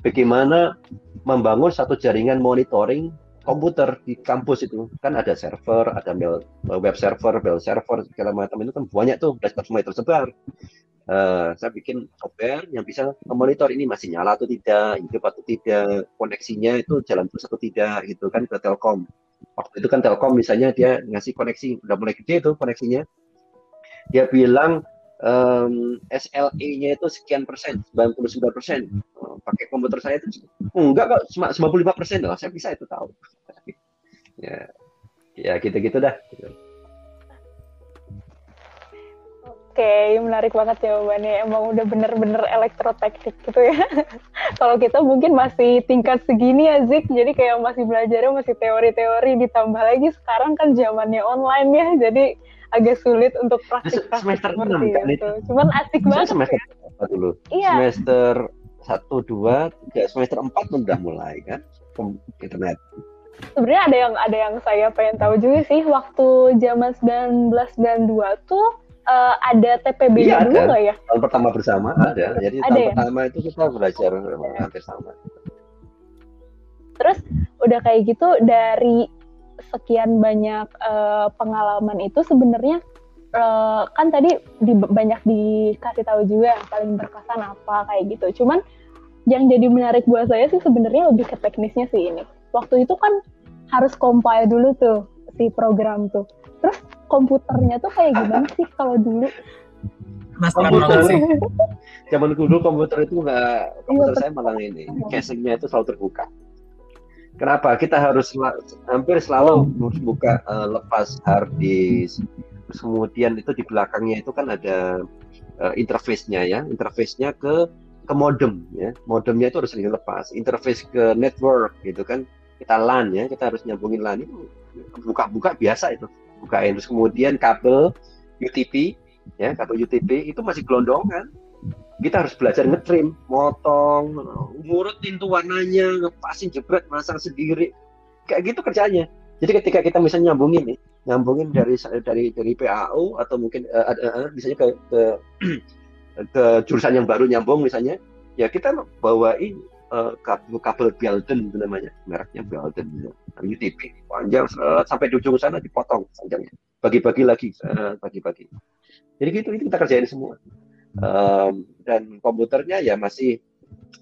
Bagaimana membangun satu jaringan monitoring komputer di kampus itu kan ada server, ada mail, web server, mail server segala macam itu kan banyak tuh dashboard semua tersebar. Uh, saya bikin software yang bisa memonitor ini masih nyala atau tidak, hidup atau tidak, koneksinya itu jalan terus atau tidak gitu kan ke Telkom. Waktu itu kan Telkom misalnya dia ngasih koneksi udah mulai gede tuh koneksinya. Dia bilang um, SLE-nya itu sekian persen, 99 persen. Oh, pakai komputer saya itu enggak kok, cuma 95 persen loh. Saya bisa itu tahu. ya, ya gitu-gitu dah. Oke, menarik banget jawabannya. Emang udah bener-bener elektroteknik gitu ya. Kalau kita mungkin masih tingkat segini ya, Zik. Jadi kayak masih belajarnya masih teori-teori. Ditambah lagi sekarang kan zamannya online ya. Jadi agak sulit untuk praktik-praktik semester seperti kan itu. Cuman asik Saya banget semester ya. apa dulu? Iya. Semester satu, dua, tiga, semester empat udah mulai kan internet. Sebenarnya ada yang ada yang saya pengen tahu juga sih waktu zaman 19 dan 2 tuh eh, ada TPB Iya, dulu ada. nggak ya? Tahun pertama bersama ada. Jadi Ada tahun ya? pertama itu kita belajar hampir sama. Terus udah kayak gitu dari sekian banyak eh, pengalaman itu sebenarnya eh, kan tadi di, banyak dikasih tahu juga yang paling berkesan apa kayak gitu. Cuman yang jadi menarik buat saya sih sebenarnya lebih ke teknisnya sih ini. Waktu itu kan harus compile dulu tuh si program tuh. Terus komputernya tuh kayak gimana sih kalau dulu? Mas Komputer. Komputer sih. Zaman dulu komputer itu nggak, komputer Iya, saya malah ini, casingnya itu selalu terbuka. Kenapa? Kita harus sel- hampir selalu harus buka eh, lepas hard disk. Terus kemudian itu di belakangnya itu kan ada eh, interface-nya ya, interface-nya ke ke modem ya. Modemnya itu harus dilepas. Interface ke network gitu kan. Kita LAN ya, kita harus nyambungin LAN itu buka-buka biasa itu. Bukain terus kemudian kabel UTP ya, kabel UTP itu masih gelondongan kita harus belajar ngetrim, motong, ngurutin tuh warnanya, ngepasin jebret, masang sendiri. Kayak gitu kerjanya. Jadi ketika kita misalnya nyambungin nih, nyambungin dari dari dari PAU atau mungkin eh, ada eh, misalnya ke, ke ke jurusan yang baru nyambung misalnya, ya kita bawain eh, kabel kabel Belden itu namanya, mereknya Belden, ya. UTP panjang seret, sampai di ujung sana dipotong panjangnya, bagi-bagi lagi, bagi-bagi. Jadi gitu itu kita kerjain semua. Um, dan komputernya ya masih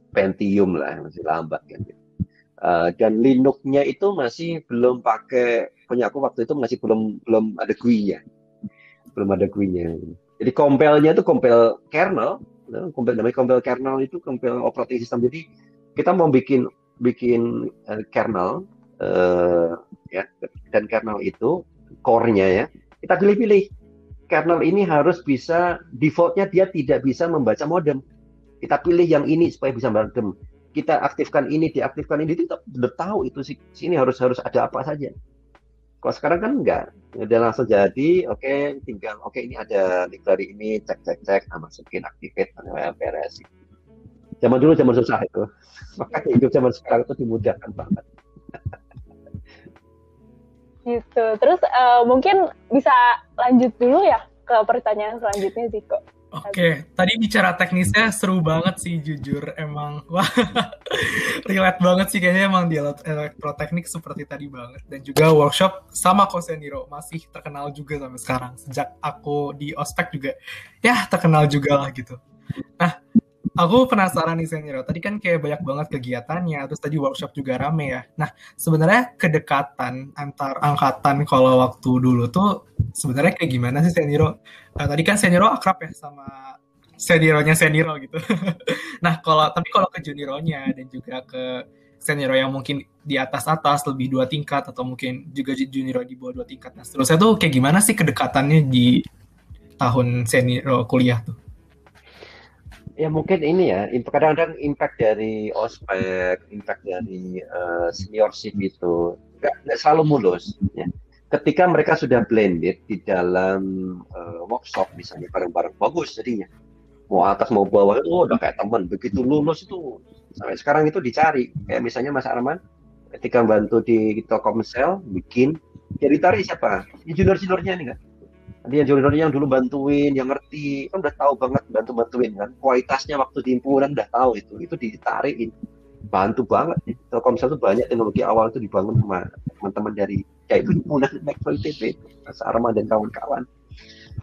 Pentium lah, masih lambat kan. Uh, dan Linux-nya itu masih belum pakai punya aku waktu itu masih belum belum ada GUI-nya. Belum ada GUI-nya. Jadi compile-nya itu compile kernel, compile namanya compile kernel itu compile operating system. Jadi kita mau bikin bikin uh, kernel uh, ya dan kernel itu core-nya ya. Kita pilih-pilih kernel ini harus bisa defaultnya dia tidak bisa membaca modem. Kita pilih yang ini supaya bisa modem. Kita aktifkan ini, diaktifkan ini, kita udah tahu itu sini harus harus ada apa saja. Kalau sekarang kan enggak, udah langsung jadi, oke tinggal oke ini ada library ini, cek cek cek, nah, masukin activate, nah, beres. Zaman dulu zaman susah itu. Makanya hidup zaman sekarang itu dimudahkan banget. Gitu. Terus uh, mungkin bisa lanjut dulu ya ke pertanyaan selanjutnya Ziko. Oke, tadi bicara teknisnya seru banget sih jujur emang wah relate banget sih kayaknya emang di elektroteknik seperti tadi banget dan juga workshop sama Koseniro masih terkenal juga sampai sekarang sejak aku di ospek juga ya terkenal juga lah gitu. Nah Aku penasaran nih Seniro, tadi kan kayak banyak banget kegiatannya, terus tadi workshop juga rame ya. Nah, sebenarnya kedekatan antar angkatan kalau waktu dulu tuh sebenarnya kayak gimana sih Seniro? Nah, tadi kan Seniro akrab ya sama senironya Seniro gitu. nah, kalau tapi kalau ke juniornya dan juga ke senior yang mungkin di atas atas lebih dua tingkat atau mungkin juga junior di bawah dua tingkat. Nah, seterusnya tuh kayak gimana sih kedekatannya di tahun senior kuliah tuh? Ya mungkin ini ya kadang-kadang impact dari ospek impact dari uh, seniorship itu nggak selalu mulus ya. ketika mereka sudah blended di dalam uh, workshop misalnya bareng-bareng bagus jadinya. Mau atas mau bawah itu oh, udah kayak teman begitu lulus itu sampai sekarang itu dicari. Kayak misalnya Mas Arman ketika bantu di Telkomsel bikin jadi tarik siapa? Junior juniornya nih kan dia junior yang dulu bantuin, yang ngerti, kan udah tahu banget bantu bantuin kan. Kualitasnya waktu di himpunan udah tahu itu, itu ditarikin, bantu banget. Telkomsel itu banyak teknologi awal itu dibangun sama teman-teman dari ya itu himpunan Metro ITB, Mas Arman dan kawan-kawan.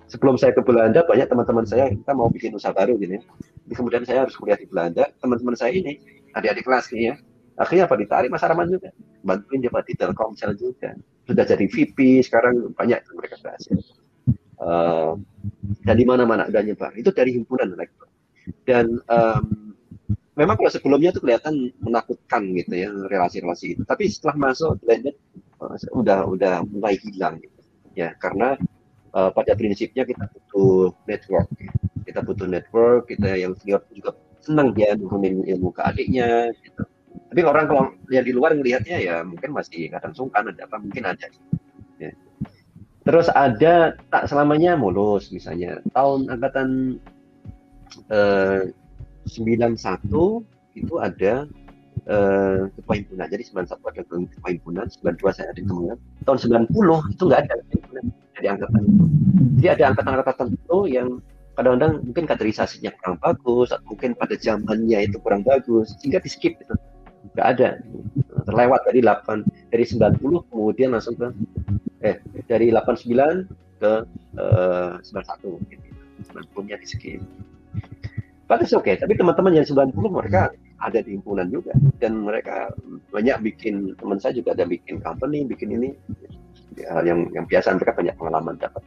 Sebelum saya ke Belanda, banyak teman-teman saya kita mau bikin usaha baru gini. Jadi kemudian saya harus kuliah di Belanda, teman-teman saya ini adik-adik kelas nih ya. Akhirnya apa ditarik Mas Arman juga, bantuin dia di Telkomsel juga. Sudah jadi VP sekarang banyak mereka berhasil uh, dan di mana-mana ada nyebar itu dari himpunan rektor dan um, memang kalau sebelumnya itu kelihatan menakutkan gitu ya relasi-relasi itu tapi setelah masuk blended uh, udah udah mulai hilang gitu. ya karena uh, pada prinsipnya kita butuh network kita butuh network kita yang senior juga senang dia nurunin ilmu ke adiknya gitu. tapi orang kalau yang di luar ngelihatnya ya mungkin masih kadang sungkan ada apa mungkin ada ya. Terus ada tak selamanya mulus misalnya. Tahun angkatan eh, 91 itu ada eh, ketua himpunan. Jadi 91 ada himpunan, 92 saya ada kemudian. Tahun 90 itu nggak ada dari angkatan. Jadi ada angkatan-angkatan tertentu yang kadang-kadang mungkin kaderisasinya kurang bagus, atau mungkin pada zamannya itu kurang bagus, sehingga di skip itu nggak ada terlewat dari 8 dari 90 kemudian langsung ke eh dari 89 ke uh, 91 gitu. 90-nya di skip. But oke, okay. tapi teman-teman yang 90 mereka ada di himpunan juga dan mereka banyak bikin teman saya juga ada bikin company, bikin ini ya, yang yang biasa mereka banyak pengalaman dapat.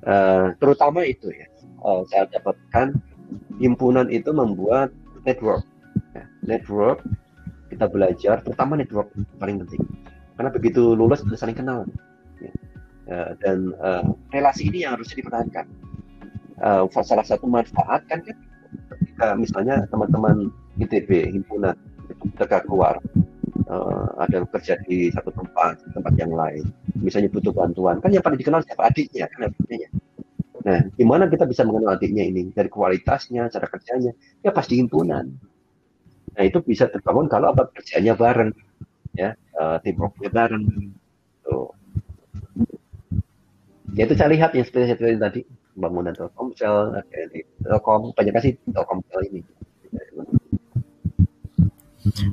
Uh, terutama itu ya, uh, saya dapatkan himpunan itu membuat network, ya, network kita belajar, terutama network paling penting. Karena begitu lulus sudah saling kenal. Ya. uh, dan uh, relasi ini yang harus dipertahankan. Uh, salah satu manfaat kan kan ketika misalnya teman-teman ITB himpunan mereka keluar uh, ada kerja di satu tempat tempat yang lain misalnya butuh bantuan kan yang paling dikenal siapa? Adiknya kan adiknya. Nah gimana kita bisa mengenal adiknya ini? Dari kualitasnya cara kerjanya ya pasti himpunan nah itu bisa terbangun kalau apa kerjanya bareng ya uh, tim rocknya bareng tuh ya itu saya lihat yang seperti saya tadi bangunan Telkomsel Telkom banyak kasih Telkomsel ini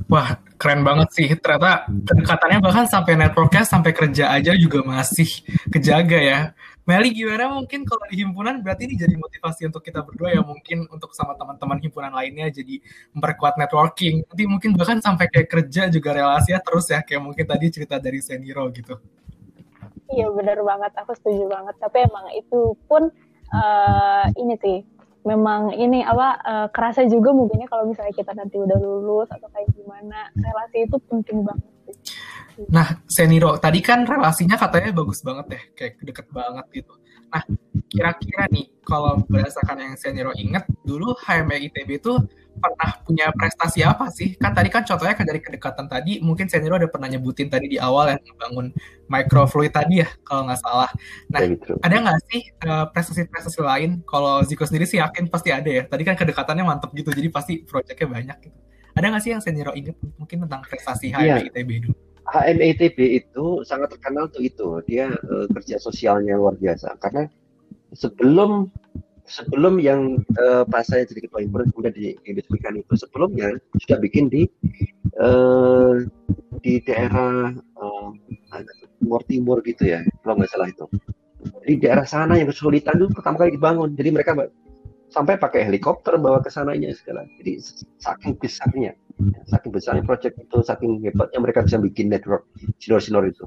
Wah, keren banget sih. Ternyata kedekatannya bahkan sampai networknya sampai kerja aja juga masih kejaga ya. Meli gimana mungkin kalau di himpunan berarti ini jadi motivasi untuk kita berdua ya mungkin untuk sama teman-teman himpunan lainnya jadi memperkuat networking. Nanti mungkin bahkan sampai kayak kerja juga relasi ya terus ya kayak mungkin tadi cerita dari Seniro gitu. Iya benar banget, aku setuju banget. Tapi emang itu pun uh, ini sih memang ini apa uh, kerasa juga mungkinnya kalau misalnya kita nanti udah lulus atau kayak gimana relasi itu penting banget. Nah, Seniro, tadi kan relasinya katanya bagus banget ya, kayak deket banget gitu. Nah, kira-kira nih, kalau berdasarkan yang Seniro inget, dulu HME ITB itu pernah punya prestasi apa sih? Kan tadi kan contohnya kan dari kedekatan tadi, mungkin Seniro ada pernah nyebutin tadi di awal yang membangun microfluid tadi ya, kalau nggak salah. Nah, Ya, gitu. ada nggak sih eh, prestasi-prestasi lain? Kalau Ziko sendiri sih yakin pasti ada ya. Tadi kan kedekatannya mantep gitu, jadi pasti proyeknya banyak gitu. Ada nggak sih yang Seniro ingat mungkin tentang prestasi. HMI ITB dulu? HMITB itu sangat terkenal untuk itu. Dia eh, kerja sosialnya luar biasa. Karena sebelum sebelum yang eh, pas saya jadi ketua himpunan kemudian di, diberikan itu sebelumnya sudah bikin di eh, di daerah tuh, timur timur gitu ya kalau nggak salah itu di daerah sana yang kesulitan itu pertama kali dibangun jadi mereka sampai pakai helikopter bawa ke sananya segala jadi saking besarnya saking besarnya proyek itu saking hebatnya mereka bisa bikin network sinor-sinor itu.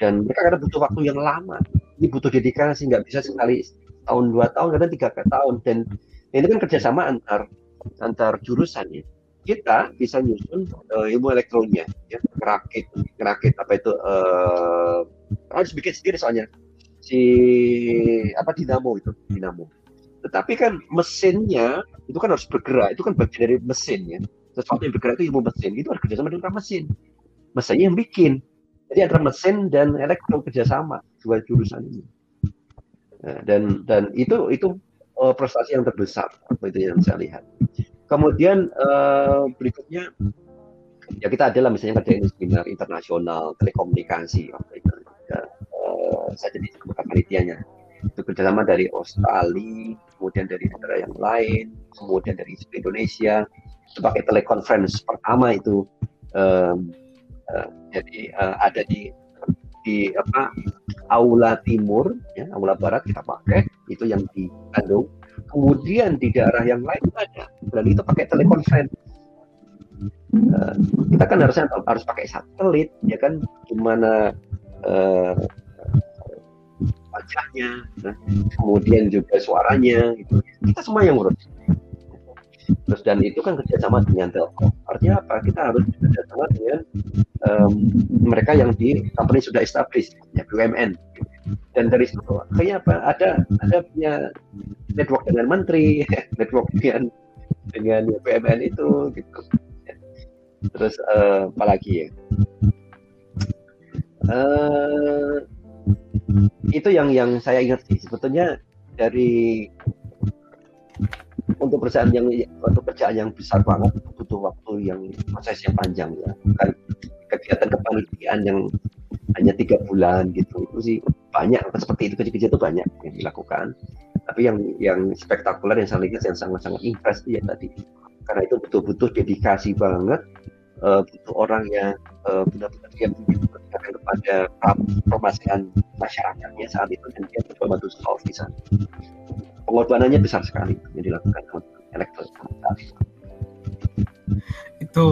Dan mereka kadang butuh waktu yang lama. Ini butuh dedikasi nggak bisa sekali tahun dua tahun kadang tiga tahun. Dan ini kan kerjasama antar antar jurusan ya. Kita bisa nyusun eh, ilmu elektroniknya ya. Ngerakit ngerakit apa itu eh harus bikin sendiri soalnya. Si apa dinamo itu dinamo. Tetapi kan mesinnya itu kan harus bergerak itu kan bagian dari mesin ya sesuatu yang bergerak itu ilmu mesin. Itu harus kerjasama dengan mesin. Mesinnya yang bikin. Jadi antara mesin dan elektro kerjasama dua jurusan ini. Nah, dan dan itu itu eh, prestasi yang terbesar itu yang saya lihat. Kemudian eh, berikutnya ya kita adalah misalnya kerjain seminar internasional telekomunikasi waktu itu. Ya, eh, saya jadi bukan panitianya. Itu kerjasama dari Australia kemudian dari negara yang lain kemudian dari Indonesia pakai telekonferensi pertama itu em, eh, jadi eh, ada di di apa aula timur ya aula barat kita pakai itu yang di Bandung. Kemudian di daerah yang lain ada dan itu pakai telekonferensi Eh, kita kan harusnya harus pakai satelit ya kan gimana eh, wajahnya nah, kemudian juga suaranya gitu. kita semua yang urus terus dan itu kan kerjasama dengan Telkom. Artinya apa? Kita harus kerjasama dengan em, mereka yang di company sudah established ya BUMN dan dari situ kayaknya apa ada ada punya network dengan menteri network dengan dengan BUMN itu gitu. Terus eh, apa ya? Eh, itu yang yang saya ingat sih. Sebetulnya dari untuk perusahaan yang untuk kerjaan yang besar banget butuh waktu yang proses yang panjang ya. Bukan kegiatan kepanitiaan yang hanya tiga bulan gitu itu sih banyak seperti itu kecil-kecil itu banyak yang dilakukan. Tapi yang yang spektakuler yang saya lihat yang sangat-sangat impress ya tadi. Karena itu betul-betul dedikasi banget eh, butuh orang yang eh, benar-benar dia keberpihakan kepada permasalahan masyarakatnya saat itu dan dia betul solve di sana pengorbanannya besar sekali yang dilakukan elektronik itu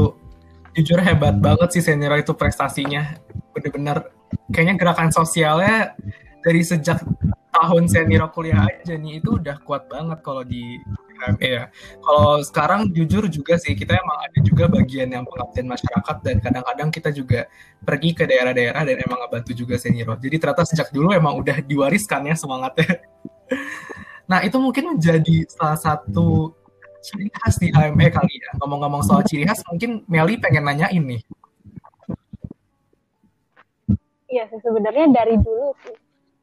jujur hebat banget sih Seniro itu prestasinya bener-bener kayaknya gerakan sosialnya dari sejak tahun Seniro kuliah aja nih itu udah kuat banget kalau di ya. Kalau sekarang jujur juga sih kita emang ada juga bagian yang pengabdian masyarakat dan kadang-kadang kita juga pergi ke daerah-daerah dan emang ngebantu juga Seniro. Jadi ternyata sejak dulu emang udah diwariskan ya semangatnya. Nah itu mungkin menjadi salah satu ciri khas di HME kali ya. Ngomong-ngomong soal ciri khas, mungkin Meli pengen nanyain nih. Iya sebenarnya dari dulu sih.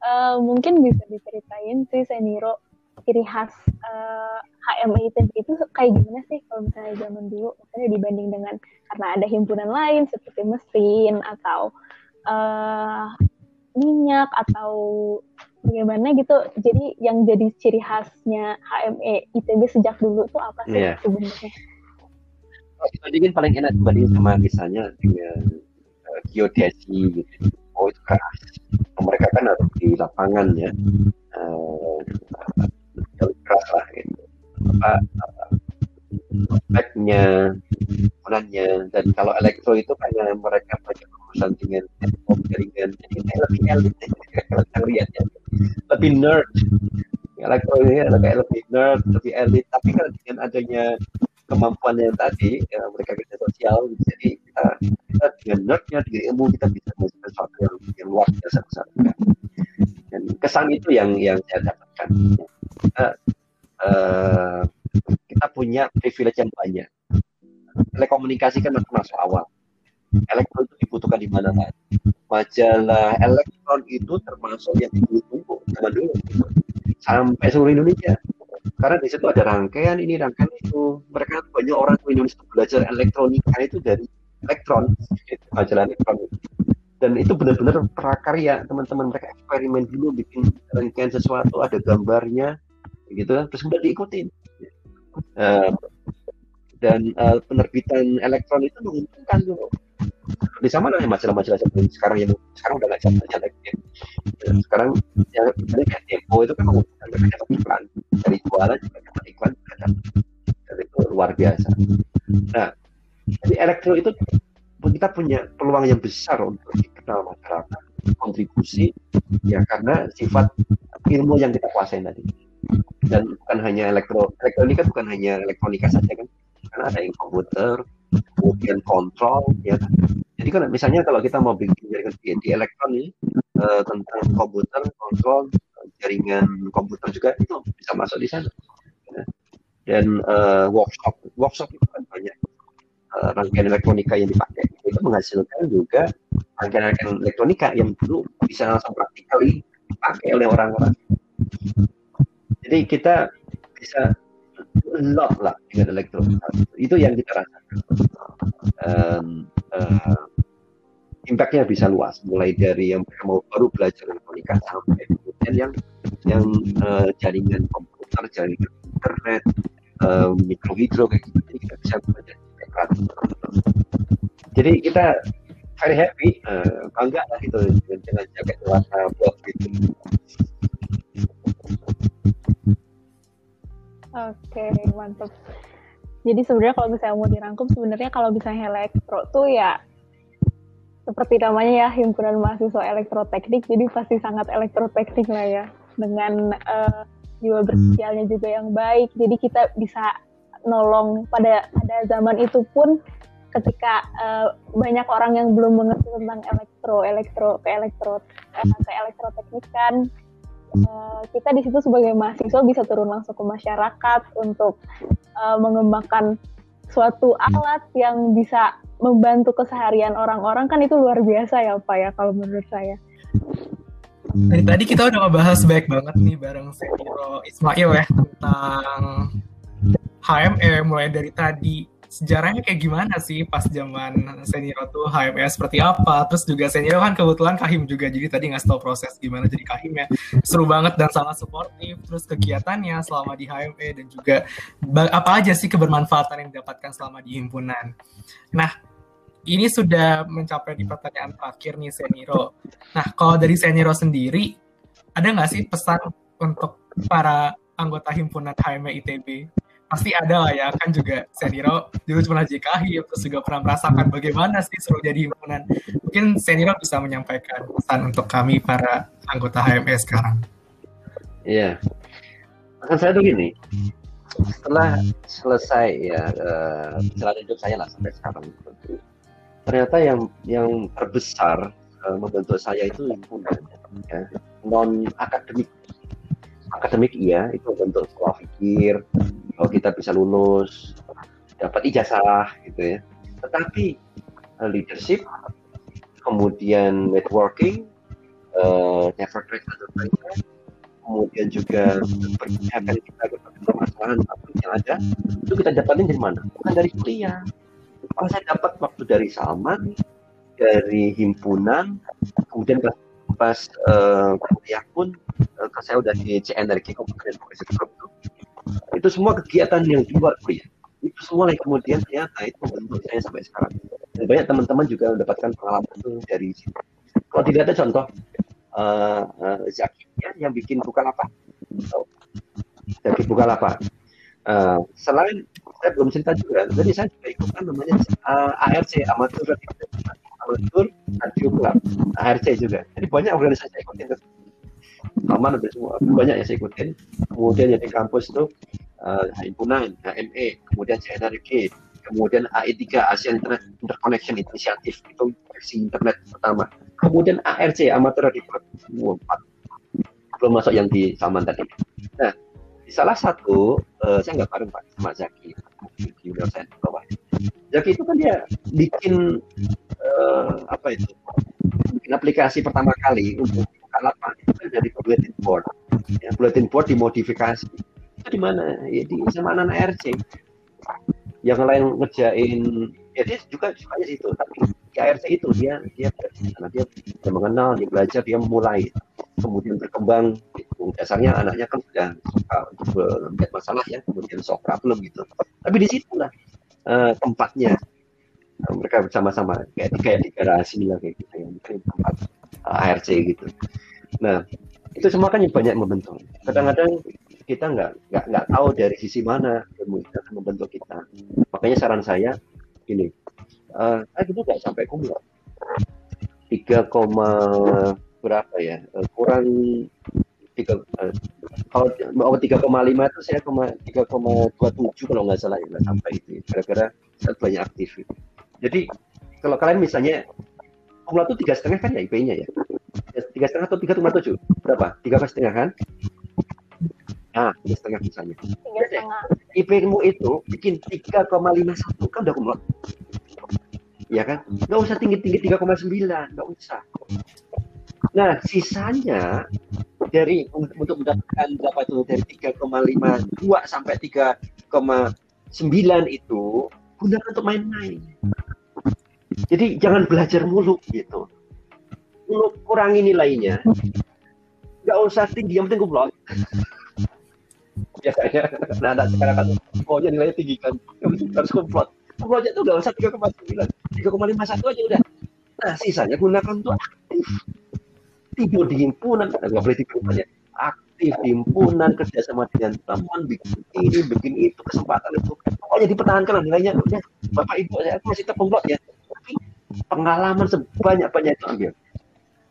Eh, mungkin bisa diceritain sih Seniro ciri khas eh, HMI ITB itu kayak gimana sih kalau misalnya zaman dulu misalnya dibanding dengan karena ada himpunan lain seperti mesin atau eh, minyak atau bagaimana gitu jadi yang jadi ciri khasnya HME ITB sejak dulu tuh apa sih Iya. sebenarnya Kalau dibandingin paling enak dibandingin sama misalnya dengan eh, geodesi gitu. Oh itu keras. Mereka kan harus di lapangan ya. Eh, lebih keras lah gitu. Apa, apa speknya, ukurannya dan kalau elektro itu karena mereka banyak urusan dengan network jaringan kayak lebih elit kalau kita lihat ya. Lebih nerd. Elektro ini kayak lebih nerd lebih elit tapi kan dengan adanya kemampuan yang tadi ya, mereka kerja sosial jadi kita, kita dengan nerdnya dengan ilmu kita bisa melakukan sesuatu yang, yang luar biasa besar. Dan kesan itu yang yang saya dapatkan. Kita eh, kita punya privilege yang banyak telekomunikasi kan masuk awal. Elektron itu dibutuhkan di mana mana. Majalah elektron itu termasuk yang ditunggu zaman dulu sampai seluruh Indonesia. Karena di situ ada rangkaian ini, rangkaian itu. Mereka banyak orang di Indonesia belajar elektronika itu dari elektron, majalah elektron. Dan itu benar-benar prakarya teman-teman mereka eksperimen dulu bikin rangkaian sesuatu ada gambarnya, gitu terus kemudian diikutin. Uh, dan uh, penerbitan elektron itu menguntungkan dulu di sama lah majalah-majalah seperti sekarang yang sekarang udah nggak lagi. Ya. sekarang yang kayak tempo itu kan menguntungkan mereka dapat iklan. Dari jualan juga dapat iklan dan itu luar biasa. Nah jadi elektro itu kita punya peluang yang besar untuk dikenal masyarakat kontribusi ya karena sifat ilmu yang kita kuasai tadi dan bukan hanya elektro elektronika bukan hanya elektronika saja kan? Karena ada yang komputer kemudian kontrol ya jadi kan misalnya kalau kita mau bikin jaringan di, di elektron ini uh, tentang komputer kontrol jaringan komputer juga itu bisa masuk di sana. Ya. dan uh, workshop workshop itu kan banyak uh, rangkaian elektronika yang dipakai. Itu menghasilkan juga rangkaian elektronika yang dulu bisa langsung praktikal dipakai oleh orang-orang jadi kita bisa lot lah dengan elektro. Itu yang kita rasakan. Um, uh, impactnya bisa luas. Mulai dari yang mau baru belajar elektronika sampai kemudian yang yang uh, jaringan komputer jaringan internet uh, mikro hidro kayak gitu. Jadi kita bisa belajar jadi kita very happy uh, bangga lah itu dengan, dengan jaket warna blog Oke, mantap. Jadi sebenarnya kalau misalnya mau dirangkum, sebenarnya kalau misalnya elektro tuh ya seperti namanya ya himpunan mahasiswa elektroteknik, jadi pasti sangat elektroteknik lah ya dengan uh, jiwa bersosialnya juga yang baik. Jadi kita bisa nolong pada pada zaman itu pun ketika uh, banyak orang yang belum mengerti tentang elektro, elektro ke elektro uh, ke elektroteknikan Eh, kita di situ sebagai mahasiswa bisa turun langsung ke masyarakat untuk uh, mengembangkan suatu alat yang bisa membantu keseharian orang-orang kan itu luar biasa ya Pak ya kalau menurut saya. Dari tadi kita udah ngebahas baik banget nih bareng Sekiro Ismail ya tentang HME mulai dari tadi sejarahnya kayak gimana sih pas zaman senior tuh HMS seperti apa? Terus juga senior kan kebetulan kahim juga jadi tadi nggak tahu proses gimana jadi kahim ya. Seru banget dan sangat suportif. Terus kegiatannya selama di HME dan juga apa aja sih kebermanfaatan yang didapatkan selama di himpunan. Nah ini sudah mencapai di pertanyaan terakhir nih Seniro. Nah, kalau dari Seniro sendiri, ada nggak sih pesan untuk para anggota himpunan HME ITB pasti ada lah ya kan juga Seniro dulu pernah JKI terus juga pernah merasakan bagaimana sih seru jadi himpunan mungkin Seniro bisa menyampaikan pesan untuk kami para anggota HMS sekarang. Iya. Akan saya tuh gini setelah selesai ya uh, hidup saya lah sampai sekarang. Ternyata yang yang terbesar uh, membentuk saya itu himpunan ya, non akademik akademik iya itu bentuk sekolah pikir kalau kita bisa lulus dapat ijazah gitu ya. Tetapi uh, leadership kemudian networking uh, network kemudian juga percakapan kita berbagai permasalahan yang ada itu kita dapatin dari mana? Bukan dari kuliah. Oh saya dapat waktu dari Salman dari himpunan kemudian pas uh, kuliah pun uh, saya udah di CN dari Komponen Group itu semua kegiatan yang di luar kuliah itu semua yang kemudian ternyata itu membentuk saya sampai sekarang. Dan banyak teman-teman juga mendapatkan pengalaman itu dari situ. Kalau tidak ada contoh uh, uh, Zaki ya, yang bikin Bukalapak. So, Zaki Bukalapak. Uh, selain saya belum cerita juga jadi saya juga ikutan namanya uh, ARC Amatur Amatur Radio Club. ARC juga. Jadi banyak organisasi yang ikutin aman udah semua. Banyak yang saya ikutin. Kemudian yang di kampus itu uh, himpunan HME kemudian CNRG kemudian AE3 ASEAN Internet Interconnection Initiative itu versi internet pertama. Kemudian ARC Amateur Radio empat. Belum masuk yang di Saman tadi. Nah salah satu uh, saya nggak bareng pak sama Zaki. Di, di website bawah Zaki itu kan dia bikin uh, apa itu? Bikin aplikasi pertama kali untuk lapangan itu kan dari bulletin board. Ya, bulletin board dimodifikasi. Itu di mana? Ya di sama anak RC yang lain ngerjain ya dia juga sukanya situ tapi di ARC itu dia dia karena dia, dia mengenal dia belajar dia mulai kemudian berkembang. Itu dasarnya anaknya kan sudah suka untuk melihat masalah ya kemudian solve problem gitu. Tapi di situlah uh, tempatnya. Uh, mereka bersama-sama kayak di kayak di garasi lah kayak gitu yang mungkin tempat eh, ARC gitu. Nah itu semua kan banyak membentuk. Kadang-kadang kita nggak nggak nggak tahu dari sisi mana itu akan membentuk kita. Makanya saran saya ini uh, ah gitu nggak sampai kumlot. Tiga koma berapa ya? Uh, kurang tiga uh, kalau mau tiga koma lima itu saya koma tiga koma dua tujuh kalau nggak salah ya sampai itu gara-gara saya banyak aktif. Itu. jadi kalau kalian misalnya kumlot itu tiga setengah kan ya IP-nya ya tiga setengah atau tiga koma tujuh berapa tiga setengah kan Nah, tiga setengah misalnya. Tiga setengah. IP-mu itu bikin 3,51 kan udah kumlot. Ya kan? Nggak usah tinggi-tinggi 3,9, nggak usah. Nah, sisanya dari untuk mendapatkan berapa itu dari 3,52 sampai 3,9 itu gunakan untuk main-main. Jadi jangan belajar mulu gitu. Mulu kurangi nilainya. Nggak usah tinggi, yang penting kumlot biasanya nah anak sekarang kan pokoknya nilainya tinggi kan. Harus komplot komplotnya tuh gak usah tiga koma sembilan tiga koma lima satu aja udah. Nah sisanya gunakan untuk aktif. Tidur di himpunan nggak boleh tidur banyak aktif di himpunan kerja sama dengan teman bikin ini bikin itu kesempatan itu. Pokoknya dipertahankan nilainya. Bapak ibu saya masih komplot ya pengalaman sebanyak banyak itu ambil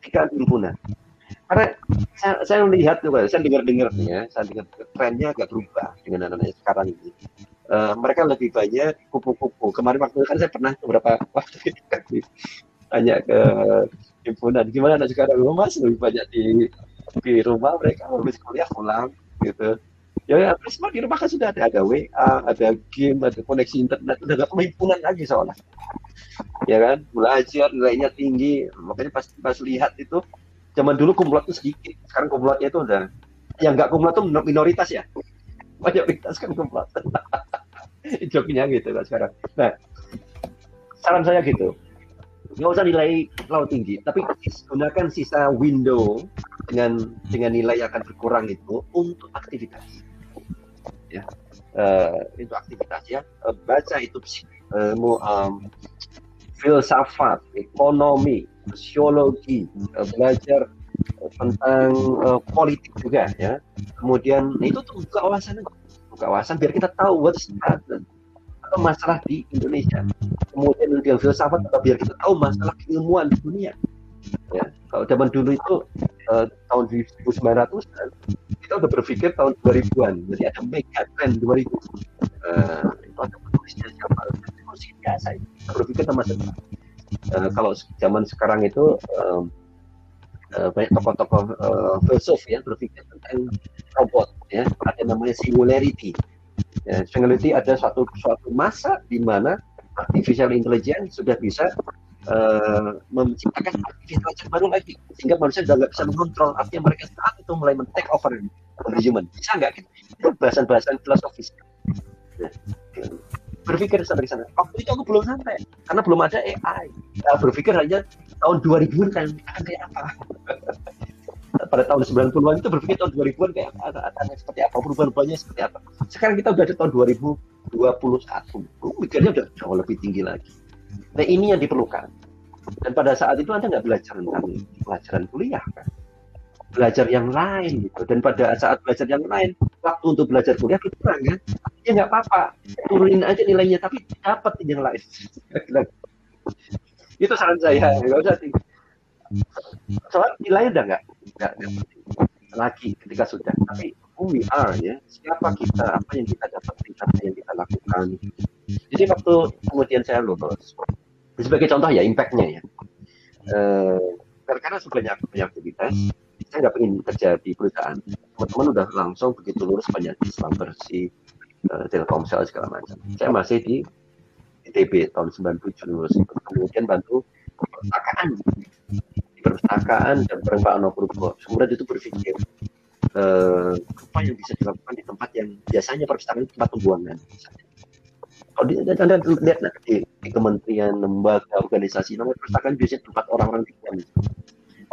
tiga himpunan karena saya, saya melihat juga, saya dengar-dengar nih ya, saya dengar trennya agak berubah dengan anak-anak sekarang ini. Uh, mereka lebih banyak kupu-kupu. Kemarin waktu kan saya pernah beberapa waktu itu tanya ke himpunan, gimana anak sekarang? Mas lebih banyak di di rumah mereka habis kuliah pulang gitu. Ya, ya semua di rumah kan sudah ada, ada WA, ada game, ada koneksi internet, udah gak himpunan lagi soalnya. Ya kan, belajar nilainya tinggi, makanya pas pas lihat itu zaman dulu kumlot itu sedikit. Sekarang kumlotnya itu udah yang nggak kumlot itu minoritas ya. Mayoritas kan kumlot. Joknya gitu kan sekarang. Nah saran saya gitu. Nggak usah nilai terlalu tinggi tapi gunakan sisa window dengan dengan nilai yang akan berkurang itu untuk aktivitas ya uh, itu aktivitas ya uh, baca itu uh, um, filsafat ekonomi sosiologi, uh, belajar tentang uh, politik juga ya. Kemudian nah itu tuh buka wawasan, buka wawasan biar kita tahu what's atau masalah di Indonesia. Kemudian yang filsafat biar kita tahu masalah keilmuan di dunia. Ya, kalau zaman dulu itu uh, tahun 1900 kita udah berpikir tahun 2000-an. Jadi ada mega trend 2000. Uh, itu ada penulisnya siapa? Itu biasa. Berpikir sama sama uh, kalau zaman sekarang itu uh, banyak tokoh-tokoh uh, filsuf ya berpikir tentang robot ya ada namanya singularity ya, singularity ada suatu suatu masa di mana artificial intelligence sudah bisa uh, menciptakan aktivitas baru lagi sehingga manusia sudah nggak bisa mengontrol artinya mereka saat itu mulai men-take over human bisa nggak itu bahasan-bahasan filosofis ya berpikir sampai sana. Waktu itu aku belum sampai karena belum ada AI. Nah, berpikir hanya tahun 2000 kan kayak apa. Pada tahun 90-an itu berpikir tahun 2000-an kayak apa, seperti apa, perubahan-perubahannya seperti apa. Sekarang kita udah ada tahun 2021. Mikirnya udah jauh lebih tinggi lagi. Nah ini yang diperlukan. Dan pada saat itu Anda nggak belajar tentang pelajaran kuliah kan? Belajar yang lain gitu. Dan pada saat belajar yang lain waktu untuk belajar kuliah kurang kan? Ya nggak apa-apa. Turunin aja nilainya tapi dapat yang lain. Itu saran saya. Nggak usah tinggi soal nilai udah nggak? Nggak lagi ketika sudah. Tapi who we are ya. Siapa kita? Apa yang kita dapat apa yang kita lakukan? Jadi waktu kemudian saya lulus sebagai contoh ya impactnya ya. Eh, karena sebenarnya punya aktivitas saya nggak pengen kerja di perusahaan. Teman-teman udah langsung begitu lulus banyak Islam bersih uh, Telkomsel segala macam. Saya masih di ITB tahun 97 lulus. Kemudian bantu perpustakaan. Di perpustakaan dan Ano Purbo kemudian itu berpikir uh, apa yang bisa dilakukan di tempat yang biasanya perpustakaan tempat pembuangan kalau di, anda lihat di, di kementerian lembaga organisasi namanya perpustakaan biasanya tempat orang-orang dibuang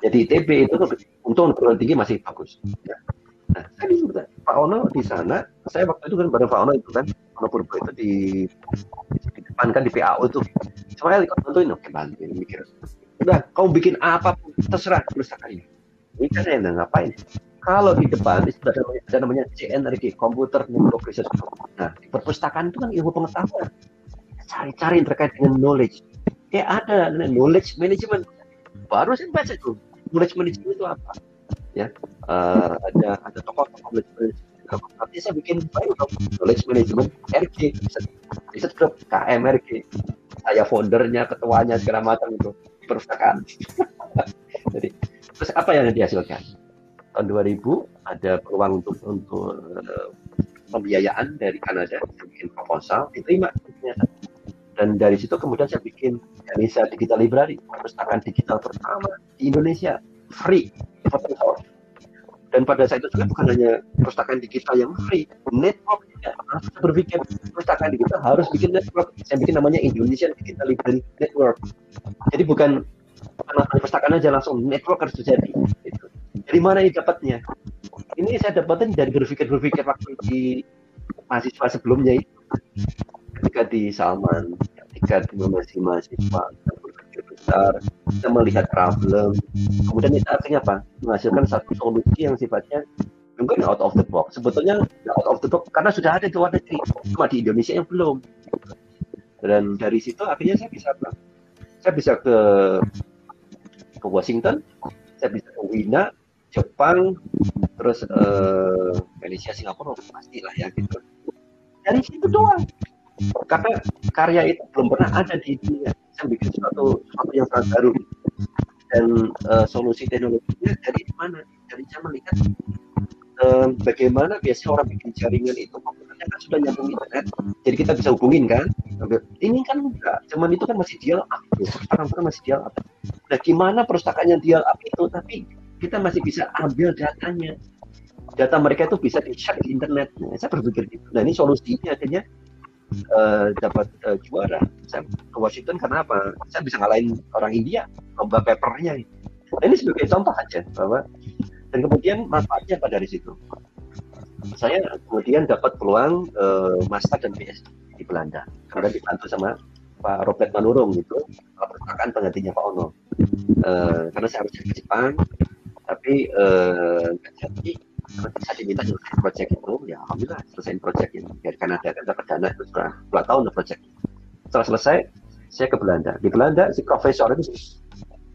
jadi ITB itu untuk perguruan tinggi masih bagus. Ya. Nah, saya disebut Pak Ono di sana, saya waktu itu kan bareng Pak Ono itu kan, Ono Purbo itu di, di depan kan di PAO itu. Saya ikut bantuin, oke bantuin, mikir. Udah, kau bikin apa terserah ini. Ini kan saya ngapain. Kalau di depan itu ada namanya, ada namanya CNRG, Computer Network Research. Nah, di perpustakaan itu kan ilmu pengetahuan. Cari-cari terkait dengan knowledge. Kayak ada knowledge management. Baru saya baca itu knowledge management itu apa ya uh, ada ada tokoh-tokoh knowledge management nanti saya bikin baru knowledge management RG bisa grup KMRG saya foundernya ketuanya segala macam itu perpustakaan jadi terus apa yang dihasilkan tahun 2000 ada peluang untuk untuk uh, pembiayaan dari Kanada saya bikin proposal. Diterima ternyata dan dari situ kemudian saya bikin Indonesia Digital Library perpustakaan digital pertama di Indonesia. Free open source. Dan pada saat itu juga bukan hanya perpustakaan digital yang free network ya harus berpikir perpustakaan digital harus bikin network. Saya bikin namanya Indonesian Digital Library Network. Jadi bukan perpustakaan aja langsung network harus terjadi. Gitu. Dari mana ini dapatnya? Ini saya dapatin dari berpikir-berpikir waktu di mahasiswa sebelumnya itu. Ketika di Salman ketika di masih mahasiswa berpikir besar kita melihat problem. Kemudian itu akhirnya apa? Menghasilkan satu solusi yang sifatnya mungkin out of the box. Sebetulnya out of the box karena sudah ada di luar negeri cuma di Indonesia yang belum. Dan dari situ akhirnya saya bisa apa? Saya bisa ke ke Washington saya bisa ke Wina Jepang terus uh, Malaysia Singapura pasti lah ya gitu. Dari situ doang. Karena karya itu belum pernah ada di dunia. Saya bikin sesuatu sesuatu yang sangat baru. Dan uh, solusi teknologinya dari mana? Dari saya melihat uh, bagaimana biasanya orang bikin jaringan itu komputernya kan sudah nyambung internet jadi kita bisa hubungin kan? Ini kan enggak. Cuman itu kan masih dial up orang-orang masih dial up. Nah gimana perpustakaan yang dial up itu? Tapi kita masih bisa ambil datanya data mereka itu bisa di-share di internet. Nah, saya berpikir gitu. Nah ini solusinya akhirnya uh, dapat uh, juara. Saya ke Washington karena apa? Saya bisa ngalahin orang India lomba papernya. Nah, ini sebagai contoh aja bahwa dan kemudian manfaatnya pada dari situ. Saya kemudian dapat peluang uh, master dan PhD di Belanda karena dibantu sama Pak Robert Manurung itu perpustakaan penggantinya Pak Ono. Uh, karena saya harus ke Jepang, tapi uh, jadi saya diminta selesai proyek itu ya alhamdulillah selesai proyek ini. Dari Kanada kan dapat dana itu sudah dua tahun proyek setelah selesai saya ke Belanda. Di Belanda si profesor itu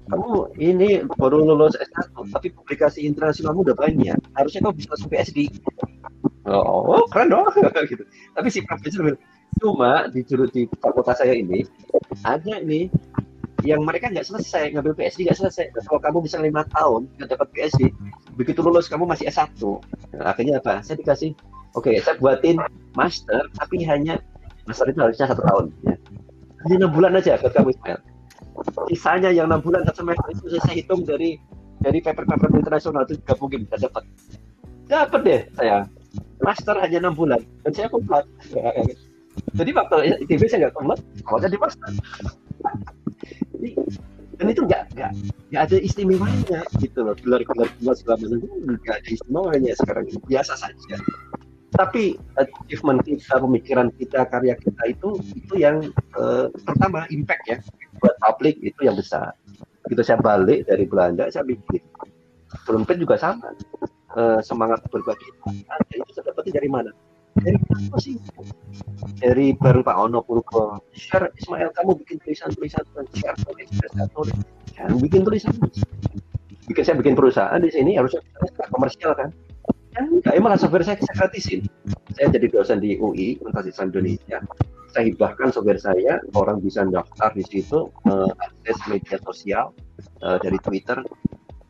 kamu ini baru lulus S1 tapi publikasi internasionalmu udah banyak. Harusnya kamu bisa langsung PhD oh, oh keren dong. Gitu. Tapi si profesor bilang cuma di di fakultas saya ini ada nih yang mereka nggak selesai ngambil PhD nggak selesai. Kalau kamu bisa lima tahun nggak dapat PhD begitu lulus kamu masih S1 nah, akhirnya apa? Saya dikasih oke okay, saya buatin master tapi hanya master itu harusnya satu tahun ya. hanya enam bulan aja buat kamu Ismail. Sisanya yang enam bulan satu semester itu saya hitung dari dari paper-paper internasional itu mungkin bisa dapat. Dapat deh saya. Master hanya enam bulan dan saya komplit jadi waktu ITB saya nggak komplit kalau jadi master jadi dan itu nggak nggak nggak ada istimewanya gitu loh. Gelar gelar gelar segala macam itu nggak ada istimewanya sekarang ini. Biasa saja. Tapi achievement kita pemikiran kita karya kita itu itu yang uh, pertama impact ya. Buat publik itu yang besar. Begitu saya balik dari Belanda saya bikin. Trumpet juga sama. Uh, semangat berbagi. Itu saya dapetin dari mana dari apa sih? Dari bareng Pak Ono Purbo share Ismail kamu bikin tulisan tulisan share tulis tulis. Ya, bikin tulisan. Bikin saya bikin perusahaan di sini harusnya komersial kan? Ya enggak emang software saya, saya gratisin. Saya jadi dosen di UI Universitas Indonesia. Saya hibahkan software saya orang bisa daftar di situ uh, akses media sosial uh, dari Twitter.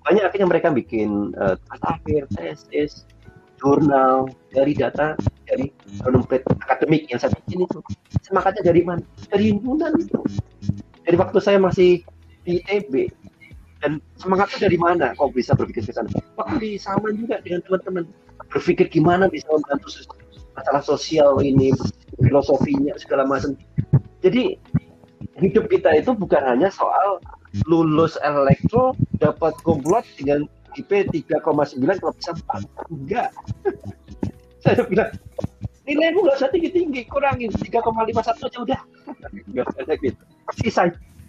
Banyak akhirnya mereka bikin uh, akhir tesis jurnal dari data dari dompet akademik yang saya bikin itu. Semangatnya dari mana? Dari himpunan itu. Dari waktu saya masih di ITB dan semangatnya dari mana kok bisa berpikir ke sana? Waktu di Saman juga dengan teman-teman? Berpikir gimana bisa membantu masalah sosial ini filosofinya segala macam. Jadi hidup kita itu bukan hanya soal lulus elektro dapat kumlot dengan IP 3,9 kalau bisa 4 enggak. Saya bilang nilaimu nggak usah tinggi-tinggi kurangin 3,51 aja udah. Nggak ada gitu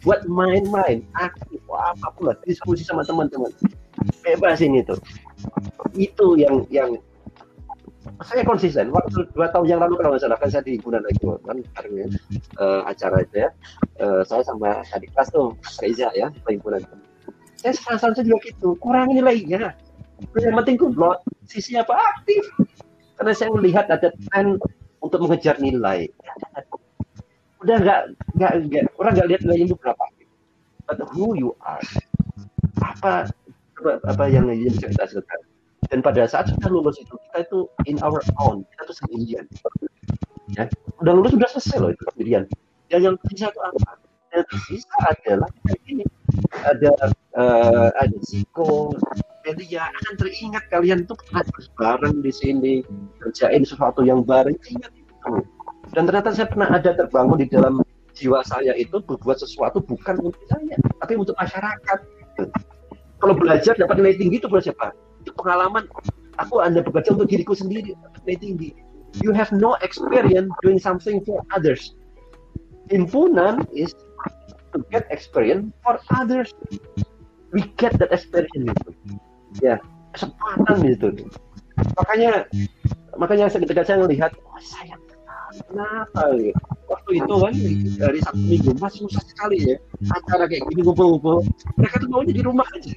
buat main-main aktif apa pun lah diskusi sama teman-teman. Bebas ini tuh. Itu yang yang saya konsisten. Waktu dua tahun yang lalu kalau salah kan saya di himpunan lagi kan karena uh, acara itu ya. Uh, saya sama adik kelas tuh Reza ya perhimpunan saya sekarang saya juga gitu. Kurang nilainya. Yang penting kumlot sisi apa? Aktif. Karena saya melihat ada tren untuk mengejar nilai. Udah nggak nggak nggak orang nggak lihat nilai itu berapa. But who you are. Apa apa, apa yang bisa kita hasilkan dan pada saat sudah lulus itu kita itu in our own. Kita tuh sendirian. Ya. Udah lulus sudah selesai loh itu sendirian. Dan yang bisa itu apa? Yang tersisa adalah ini ada uh, ada psiko media akan teringat kalian tuh pernah bareng di sini kerjain sesuatu yang bareng ingat itu dan ternyata saya pernah ada terbangun di dalam jiwa saya itu berbuat sesuatu bukan untuk saya tapi untuk masyarakat. Kalau belajar dapat nilai tinggi itu buat siapa itu pengalaman. Aku anda bekerja untuk diriku sendiri nilai tinggi. You have no experience doing something for others. Himpunan is to get experience for others. We get that experience itu ya kesempatan itu makanya makanya ketika saya melihat oh, saya kenapa ya? waktu itu kan dari satu minggu mas susah sekali ya acara kayak gini ngumpul-ngumpul mereka tuh maunya di rumah aja.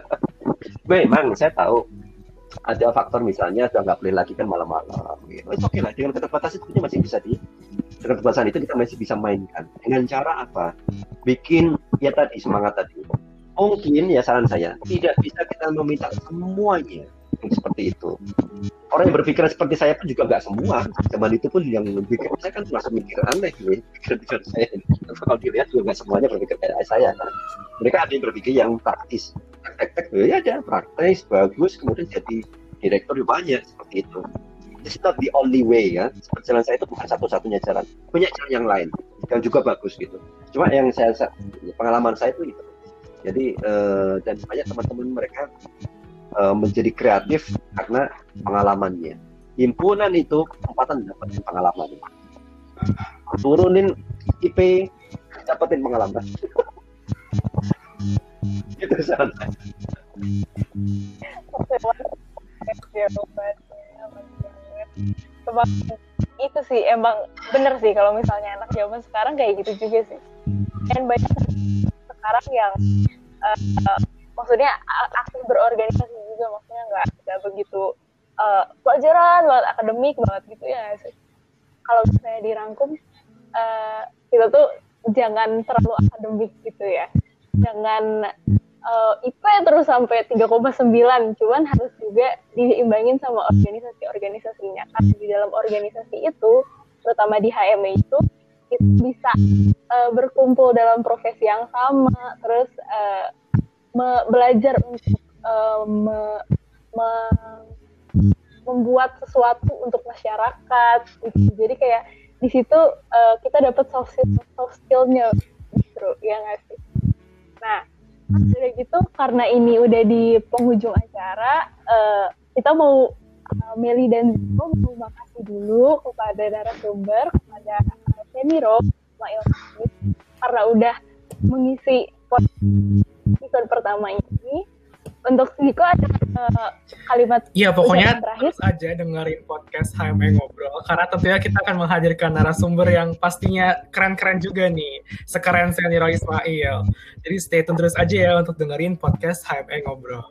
Memang saya tahu. Ada faktor misalnya sudah nggak boleh lagi kan malam-malam gitu. Oke okay lah dengan keterbatasan itu masih bisa di keterbatasan itu kita masih bisa mainkan dengan cara apa? Bikin ya tadi semangat tadi. Mungkin ya saran saya tidak bisa kita meminta semuanya seperti itu. Orang yang berpikir seperti saya pun juga nggak semua. Zaman itu pun yang berpikir saya kan termasuk mikir aneh, nih. pikiran saya. Kalau dilihat juga nggak semuanya berpikir kayak saya kan. Mereka ada yang berpikir yang praktis tek-tek ya ada praktis bagus kemudian jadi direktur ya banyak seperti itu It's not the only way ya. Jalan saya itu bukan satu-satunya jalan. Banyak jalan yang lain yang juga bagus gitu. Cuma yang saya pengalaman saya itu itu. Jadi uh, dan banyak teman-teman mereka uh, menjadi kreatif karena pengalamannya. Himpunan itu kesempatan dapetin pengalaman. Turunin IP, dapetin pengalaman. itu saran itu sih emang bener sih kalau misalnya anak zaman sekarang kayak gitu juga sih. Dan banyak sekarang yang uh, maksudnya aktif berorganisasi juga maksudnya nggak nggak begitu uh, pelajaran banget akademik banget gitu ya sih? Kalau misalnya dirangkum uh, kita tuh jangan terlalu akademik gitu ya. Jangan uh, eh, IP terus sampai 3,9 cuman harus juga diimbangin sama organisasi-organisasinya karena di dalam organisasi itu terutama di HME itu itu bisa uh, berkumpul dalam profesi yang sama. Terus uh, belajar untuk uh, me me membuat sesuatu untuk masyarakat. Gitu. jadi kayak di situ uh, kita dapat soft skill soft skillnya justru ya nggak sih? Nah Hmm. udah gitu karena ini udah di penghujung acara uh, kita mau uh, Meli dan Ziko mau makasih dulu kepada narasumber kepada uh, Seniro Ismail karena udah mengisi episode pertama ini untuk Ziko ada uh, kalimat Iya pokoknya terakhir. terus aja dengerin podcast HME Ngobrol karena tentunya kita akan menghadirkan narasumber yang pastinya keren-keren juga nih sekeren Seniro Ismail jadi stay tune terus aja ya untuk dengerin podcast HME Ngobrol